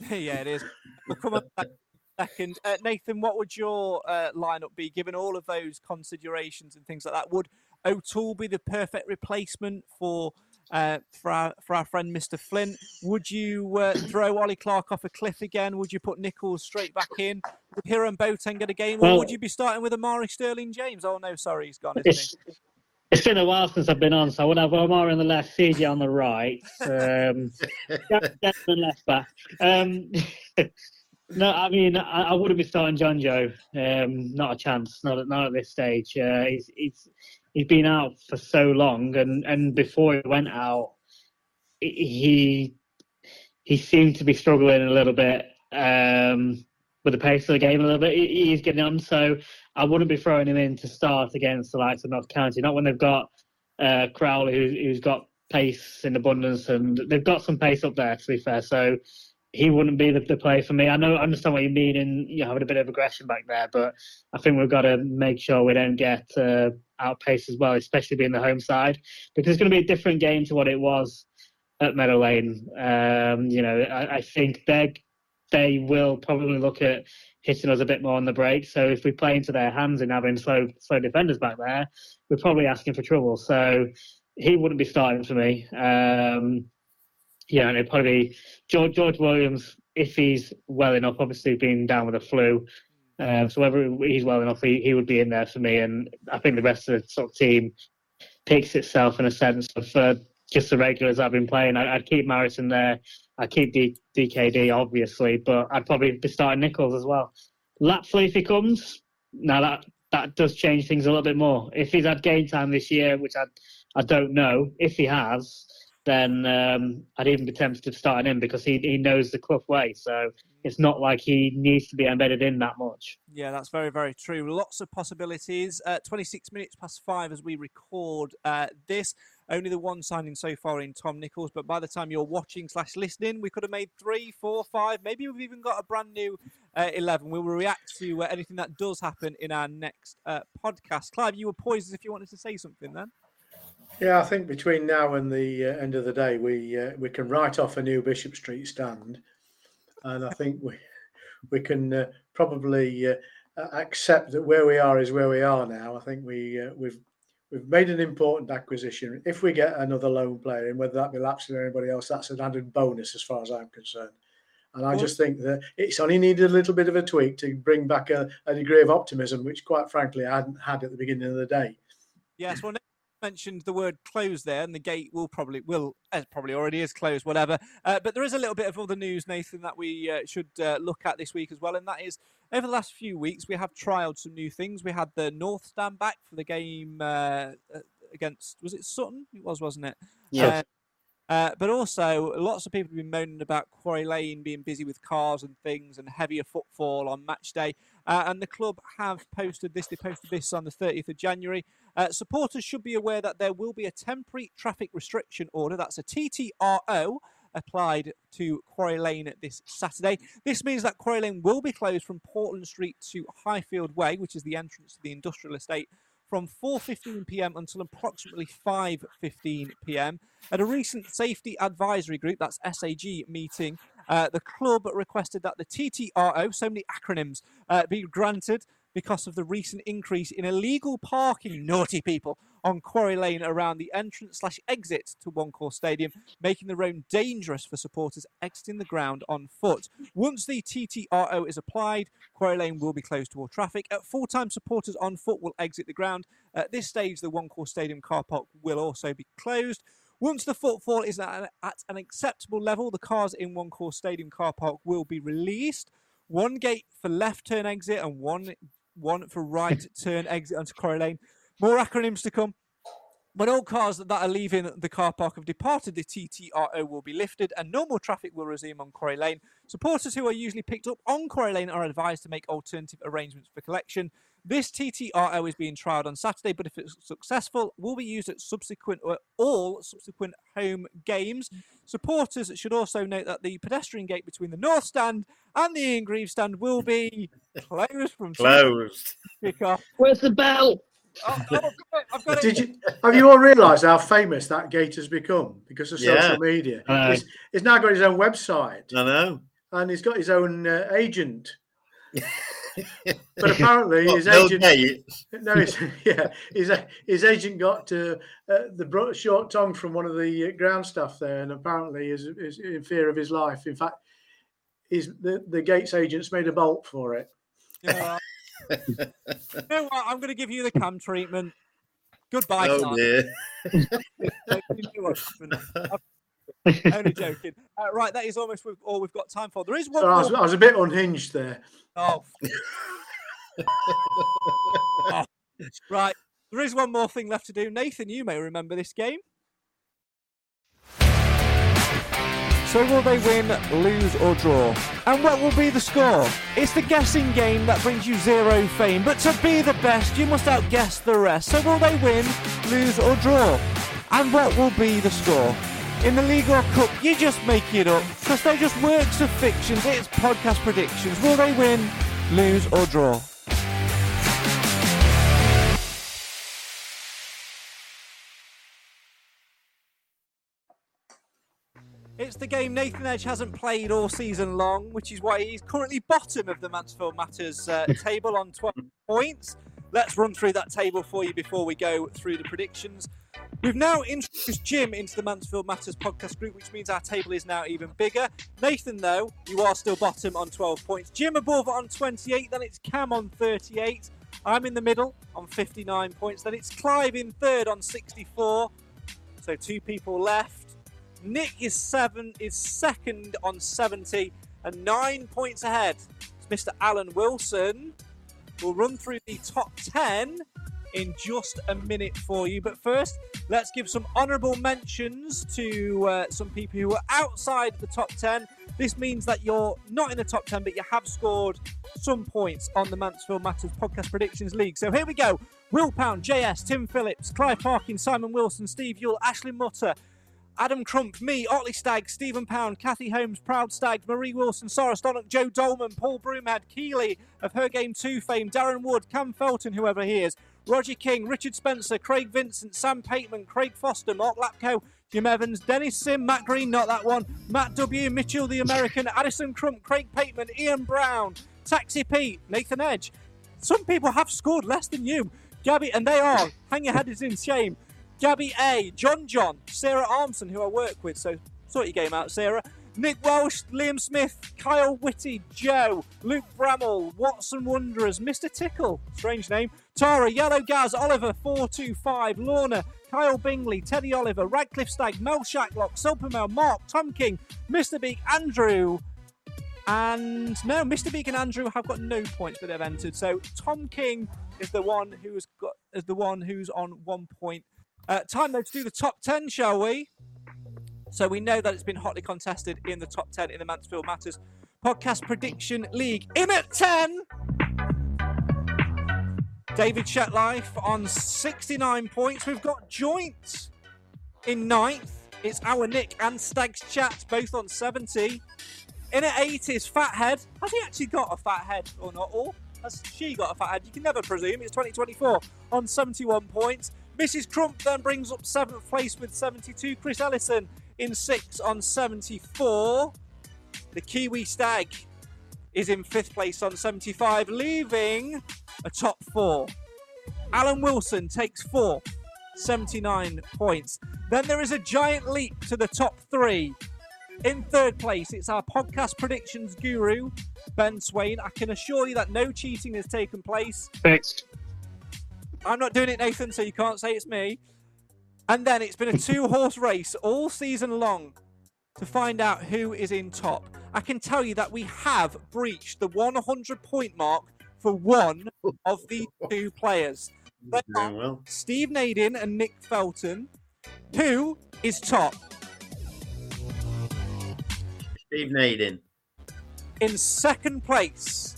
yeah, it is. We'll come on to in a second. Uh, Nathan, what would your uh, lineup be given all of those considerations and things like that? Would O'Toole be the perfect replacement for uh, for our for our friend Mr. Flint? Would you uh, throw Ollie Clarke off a cliff again? Would you put Nichols straight back in? Would Hiram Boateng get a game, or Well- would you be starting with Omari Sterling-James? Oh no, sorry, he's gone, isn't he? It's It's been a while since I've been on, so I would have Omar on the left, CJ on the right, um, Devon left back. Um, no, I mean I, I, wouldn't be starting Jonjoe. Um, not a chance. Not at, not at this stage. Uh, he's, he's he's been out for so long, and, and before he went out, he he seemed to be struggling a little bit um, with the pace of the game a little bit. He's getting on, so I wouldn't be throwing him in to start against the likes of Notts County. Not when they've got uh, Crowley, who, who's got pace in abundance, and they've got some pace up there. To be fair, so he wouldn't be the, the play for me. I know, I understand what you mean, and you know, having a bit of aggression back there, but I think we've got to make sure we don't get uh, outpaced as well, especially being the home side, because it's going to be a different game to what it was at Meadow Lane. Um, you know, I, I think they they will probably look at hitting us a bit more on the break. So if we play into their hands and having slow slow defenders back there, we're probably asking for trouble. So he wouldn't be starting for me. Um, yeah, and it'd probably be George, George Williams if he's well enough. Obviously, being down with the flu, um, so whether he's well enough, he, he would be in there for me. And I think the rest of the sort of team picks itself in a sense of uh, just the regulars I've been playing. I, would keep Marison there. I'd keep D, DKD obviously, but I'd probably be starting Nichols as well. Lapslie if he comes, now that that does change things a little bit more. If he's had game time this year, which I I don't know, if he has, then um, I'd even be tempted to start him because he, he knows the Clough way. So it's not like he needs to be embedded in that much. Yeah, that's very, very true. Lots of possibilities. Uh, 26 minutes past five as we record uh, this. Only the one signing so far in Tom Nichols, but by the time you're watching slash listening, we could have made three, four, five. Maybe we've even got a brand new uh, 11. We will react to uh, anything that does happen in our next uh, podcast. Clive, you were poised as if you wanted to say something then. Yeah, I think between now and the uh, end of the day, we uh, we can write off a new Bishop Street stand, and I think we we can uh, probably uh, accept that where we are is where we are now. I think we uh, we've we've made an important acquisition. If we get another loan player in, whether that be Lapslie or anybody else, that's an added bonus as far as I'm concerned. And I just think that it's only needed a little bit of a tweak to bring back a, a degree of optimism, which quite frankly I hadn't had at the beginning of the day. Yes, well, mentioned the word closed there, and the gate will probably will as probably already is closed, whatever. Uh, but there is a little bit of other news, Nathan, that we uh, should uh, look at this week as well, and that is over the last few weeks we have trialed some new things. We had the North stand back for the game uh, uh, against was it Sutton? It was, wasn't it? Yeah. Uh, uh, but also, lots of people have been moaning about Quarry Lane being busy with cars and things and heavier footfall on match day. Uh, and the club have posted this. They posted this on the 30th of January. Uh, supporters should be aware that there will be a temporary traffic restriction order. That's a TTRO applied to Quarry Lane this Saturday. This means that Quarry Lane will be closed from Portland Street to Highfield Way, which is the entrance to the industrial estate, from 4:15 p.m. until approximately 5:15 p.m. At a recent safety advisory group, that's SAG meeting, uh, the club requested that the TTRO, so many acronyms, uh, be granted because of the recent increase in illegal parking, naughty people, on Quarry Lane around the entrance slash exit to One Call Stadium, making the road dangerous for supporters exiting the ground on foot. Once the TTRO is applied, Quarry Lane will be closed to all traffic. Uh, at full time, supporters on foot will exit the ground. At this stage, the One Call Stadium car park will also be closed. Once the footfall is at an, at an acceptable level, the cars in One Call Stadium car park will be released. One gate for left turn exit and one one for right turn exit onto Quarry Lane. More acronyms to come. When all cars that are leaving the car park have departed, the TTRO will be lifted and normal traffic will resume on Quarry Lane. Supporters who are usually picked up on Quarry Lane are advised to make alternative arrangements for collection. This TTRO is being trialled on Saturday, but if it's successful, will be used at subsequent or all subsequent home games. Supporters should also note that the pedestrian gate between the North Stand and the Ian Greaves Stand will be closed from closed. Kickoff. Where's the bell? Oh, oh, I've got it. Did you have you all realised how famous that gate has become because of social Yeah. media? Uh, he's, he's now got his own website I know. and he's got his own uh, agent. But apparently, What, his Bill agent, no, his, yeah, his his agent got uh, uh, the bro- short tongue from one of the uh, ground staff there, and apparently is, is in fear of his life. In fact, his the, the Gates agents made a bolt for it. Yeah. you know what? I'm going to give you the cam treatment. Goodbye, Oh dear. You knew what happened. Only joking. Uh, right, that is almost all we've got time for. There is one So I was. I was a bit unhinged there. Oh. Oh, Right, there is one more thing left to do. Nathan, you may remember this game. So will they win, lose or draw? And what will be the score? It's the guessing game that brings you zero fame, but to be the best you must outguess the rest. So will they win, lose or draw? And what will be the score? In the League or Cup, you just make it up, because they're just works of fictions, it's podcast predictions. Will they win, lose or draw? It's the game Nathan Edge hasn't played all season long, which is why he's currently bottom of the Mansfield Matters uh, table on 12 points. Let's run through that table for you before we go through the predictions. We've now introduced Jim into the Mansfield Matters podcast group, which means our table is now even bigger. Nathan, though, you are still bottom on 12 points. Jim above on 28, then it's Cam on 38. I'm in the middle on 59 points. Then it's Clive in third on 64. So two people left. Nick is seven is second on 70 and nine points ahead. It's Mr. Alan Wilson. We'll run through the top 10 in just a minute for you. But first, let's give some honourable mentions to uh, some people who are outside the top 10. This means that you're not in the top 10, but you have scored some points on the Mansfield Matters Podcast Predictions League. So here we go. Will Pound, JS, Tim Phillips, Clive Parkin, Simon Wilson, Steve Yule, Ashley Mutter, Adam Crump, me, Otley Stagg, Stephen Pound, Kathy Holmes, Proud Stag, Marie Wilson, Sarah Stonick, Joe Dolman, Paul Broomhead, Keeley of Her Game 2 fame, Darren Wood, Cam Felton, whoever he is, Roger King, Richard Spencer, Craig Vincent, Sam Pateman, Craig Foster, Mark Lapko, Jim Evans, Dennis Sim, Matt Green, not that one, Matt W, Mitchell the American, Addison Crump, Craig Pateman, Ian Brown, Taxi Pete, Nathan Edge. Some people have scored less than you. Gabby, and they are. Hang your head is in shame. Gabby A, John John, Sarah Armson, who I work with, so sort your game out, Sarah. Nick Welsh, Liam Smith, Kyle Whitty, Joe, Luke Bramall, Watson Wanderers, Mr. Tickle, strange name, Tara, Yellow Gaz, Oliver 425, Lorna, Kyle Bingley, Teddy Oliver, Radcliffe Stag, Mel Shacklock, Silpermel, Mark, Tom King, Mr. Beak, Andrew, and no, Mr. Beak and Andrew have got no points, but they've entered. So Tom King is the one who's got is the one who's on one point. Uh, time though to do the top ten, shall we? So we know that it's been hotly contested in the top ten in the Mansfield Matters Podcast Prediction League. In at ten, David Shetlife on 69 points. We've got joints in ninth. It's our Nick and Stags Chat, both on 70. In at eight is Fathead. Has he actually got a fat head or not? Or has she got a fat head? You can never presume. It's 2024 on 71 points. Mrs. Crump then brings up seventh place with 72. Chris Ellison in six on 74. The Kiwi Stag is in fifth place on 75, leaving a top four. Alan Wilson takes four, 79 points. Then there is a giant leap to the top three. In third place, it's our podcast predictions guru, Ben Swain. I can assure you that no cheating has taken place. Fixed. I'm not doing it, Nathan, so you can't say it's me. And then it's been a two horse race all season long to find out who is in top. I can tell you that we have breached the 100 point mark for one of the two players. They are well. Steve Nadin and Nick Felton. Who is top? Steve Nadin. in second place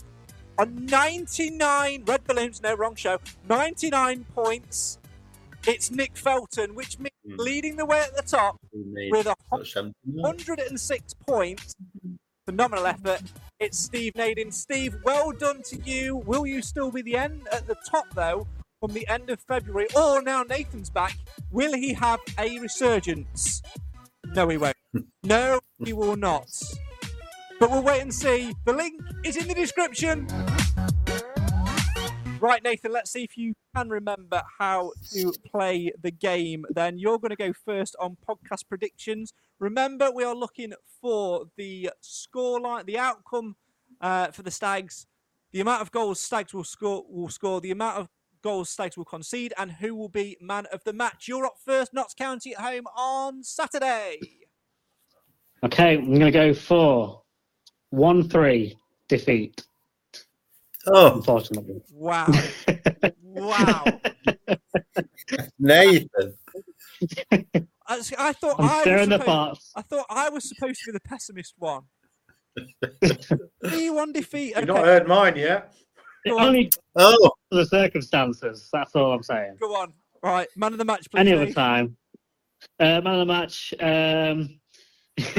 on 99 red balloons no wrong show 99 points it's nick felton which means Hmm. leading the way at the top with a 106 points phenomenal effort. It's steve nadin. Steve well done to you. Will you still be the end at the top though from the end of february? Or now nathan's back will he have a resurgence? No he won't. No he will not. But we'll wait and see. The link is in the description. Right, Nathan, let's see if you can remember how to play the game. Then you're going to go first on podcast predictions. Remember, we are looking for the score line, the outcome uh, for the Stags, the amount of goals Stags will score, will score, the amount of goals Stags will concede, and who will be man of the match. You're up first, Notts County at home on Saturday. Okay, I'm going to go for 1 3 defeat, Oh, unfortunately. Wow. wow. Nathan. I, I thought I'm I was stirring the supposed. I thought I was supposed to be the pessimist one. Three one defeat. You've not heard mine yet. Go. Only Oh, for the circumstances. That's all I'm saying. go on. Right, man of the match, please. Any other time. Uh, man of the match. Um,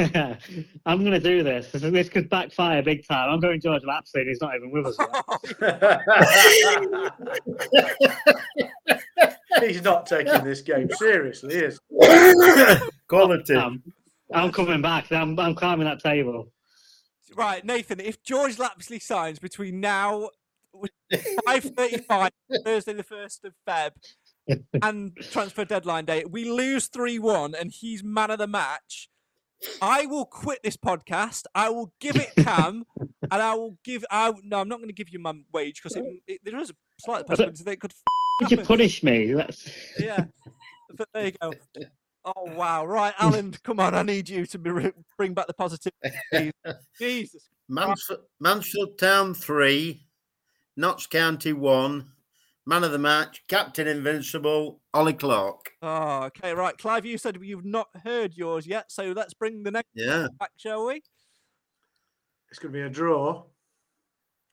I'm going to do this. This, this could backfire big time. I'm going George Lapslie, and he's not even with us yet. He's not taking this game seriously, is quality. Um, I'm coming back. I'm, I'm climbing that table. Right, Nathan. If George Lapslie signs between now five thirty-five Thursday, the first of Feb, and transfer deadline day, we lose three one, and he's man of the match. I will quit this podcast. I will give it Cam, and I will give. I no, I'm not going to give you my wage because it, it, there is a slight possibility that it could. Did you punish me? That's... Yeah, but there you go. Oh wow! Right, Alan, come on! I need you to be, bring back the positivity. Jesus. Mansfield, Mansfield Town three, Notts County one, man of the match, captain invincible, Ollie Clarke. Oh, okay, right. Clive, you said you've not heard yours yet, so let's bring the next Yeah, back, shall we? It's going to be a draw.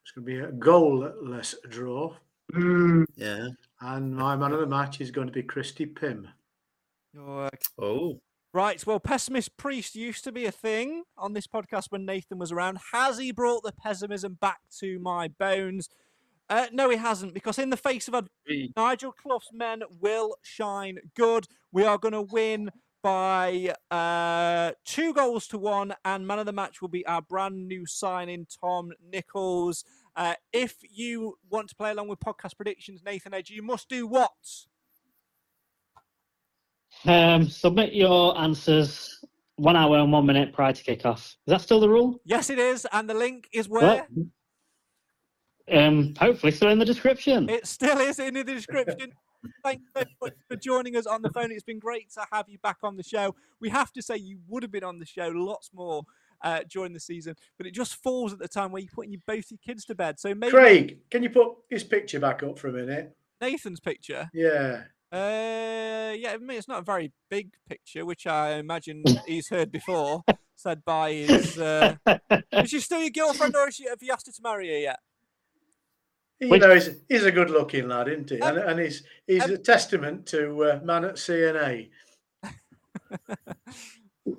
It's going to be a goalless draw. yeah. And my man of the match is going to be Christy Pym. Oh, okay. Oh, Right. Well, pessimist priest used to be a thing on this podcast when Nathan was around. Has he brought the pessimism back to my bones? Uh, no, he hasn't, because in the face of adversity, Nigel Clough's men will shine good. We are going to win by uh, two goals to one, and man of the match will be our brand new signing, Tom Nichols. Uh, if you want to play along with podcast predictions, Nathan Edge, you must do what? Um, submit your answers one hour and one minute prior to kickoff. Is that still the rule? Yes, it is, and the link is where? Well, um, hopefully, still in the description. It still is in the description. Thank you very much for joining us on the phone. It's been great to have you back on the show. We have to say you would have been on the show lots more uh, during the season, but it just falls at the time where you're putting your, both your kids to bed. So maybe Craig, can you put his picture back up for a minute? Nathan's picture. Yeah. Uh, yeah, I mean, it's not a very big picture, which I imagine he's heard before, said by his. Uh, is she still your girlfriend, or is she, have you asked her to marry her yet? You Which- know, he's, he's a good looking lad, isn't he? And, and he's, he's um, a testament to uh, man at C&A.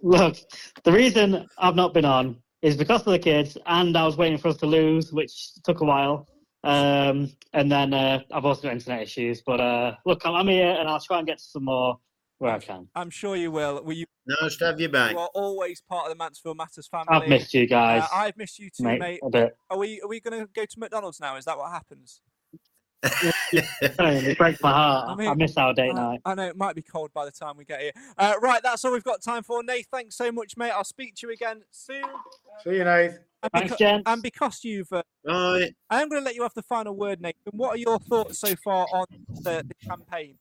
Look, the reason I've not been on is because of the kids, and I was waiting for us to lose, which took a while. Um, and then uh, I've also got internet issues. But uh, look, I'm, I'm here, and I'll try and get some more where I can. I'm sure you will. Will you, nice to have you back. you are always part of the Mansfield Matters family. I've missed you guys, Uh, I've missed you too, mate, mate. a bit. Are we are we going to go to McDonald's now? Is that what happens? it breaks my heart. I I, miss our date I, night. I know it might be cold by the time we get here. Uh, right, that's all we've got time for. Nate, thanks so much, mate. I'll speak to you again soon. See you, Nath. And, Thanks, beca- gents. and because you've, uh, I am going to let you have the final word, Nate. And What are your thoughts so far on the, the campaign?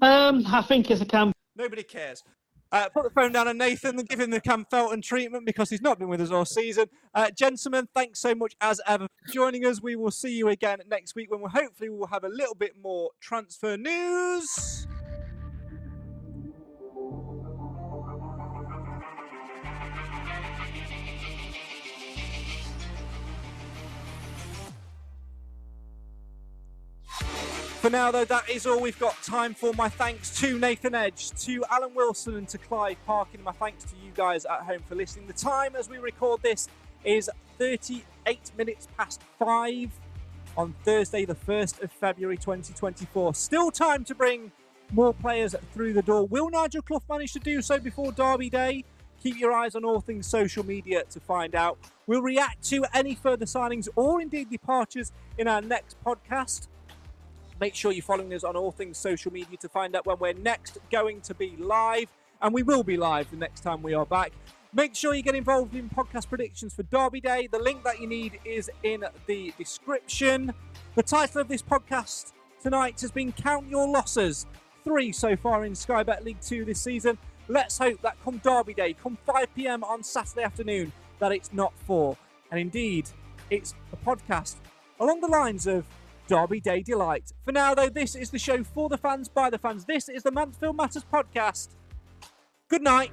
Um, I think it's a camp. Nobody cares. Uh, put the phone down on Nathan and give him the Cam Felton treatment because he's not been with us all season. Uh, gentlemen, thanks so much as ever for joining us. We will see you again next week when we'll hopefully we'll have a little bit more transfer news. For now, though, that is all we've got time for. My thanks to Nathan Edge, to Alan Wilson, and to Clive Parkin. My thanks to you guys at home for listening. The time as we record this is 38 minutes past five on Thursday, the 1st of February 2024. Still time to bring more players through the door. Will Nigel Clough manage to do so before Derby Day? Keep your eyes on all things social media to find out. We'll react to any further signings or indeed departures in our next podcast. Make sure you're following us on all things social media to find out when we're next going to be live. And we will be live the next time we are back. Make sure you get involved in podcast predictions for Derby Day. The link that you need is in the description. The title of this podcast tonight has been Count Your Losses. Three so far in Sky Bet League Two this season. Let's hope that come Derby Day, come 5 pm on Saturday afternoon, that it's not four. And indeed, it's a podcast along the lines of Derby Day Delight. For now, though, this is the show for the fans, by the fans. This is the Mansfield Matters podcast. Good night.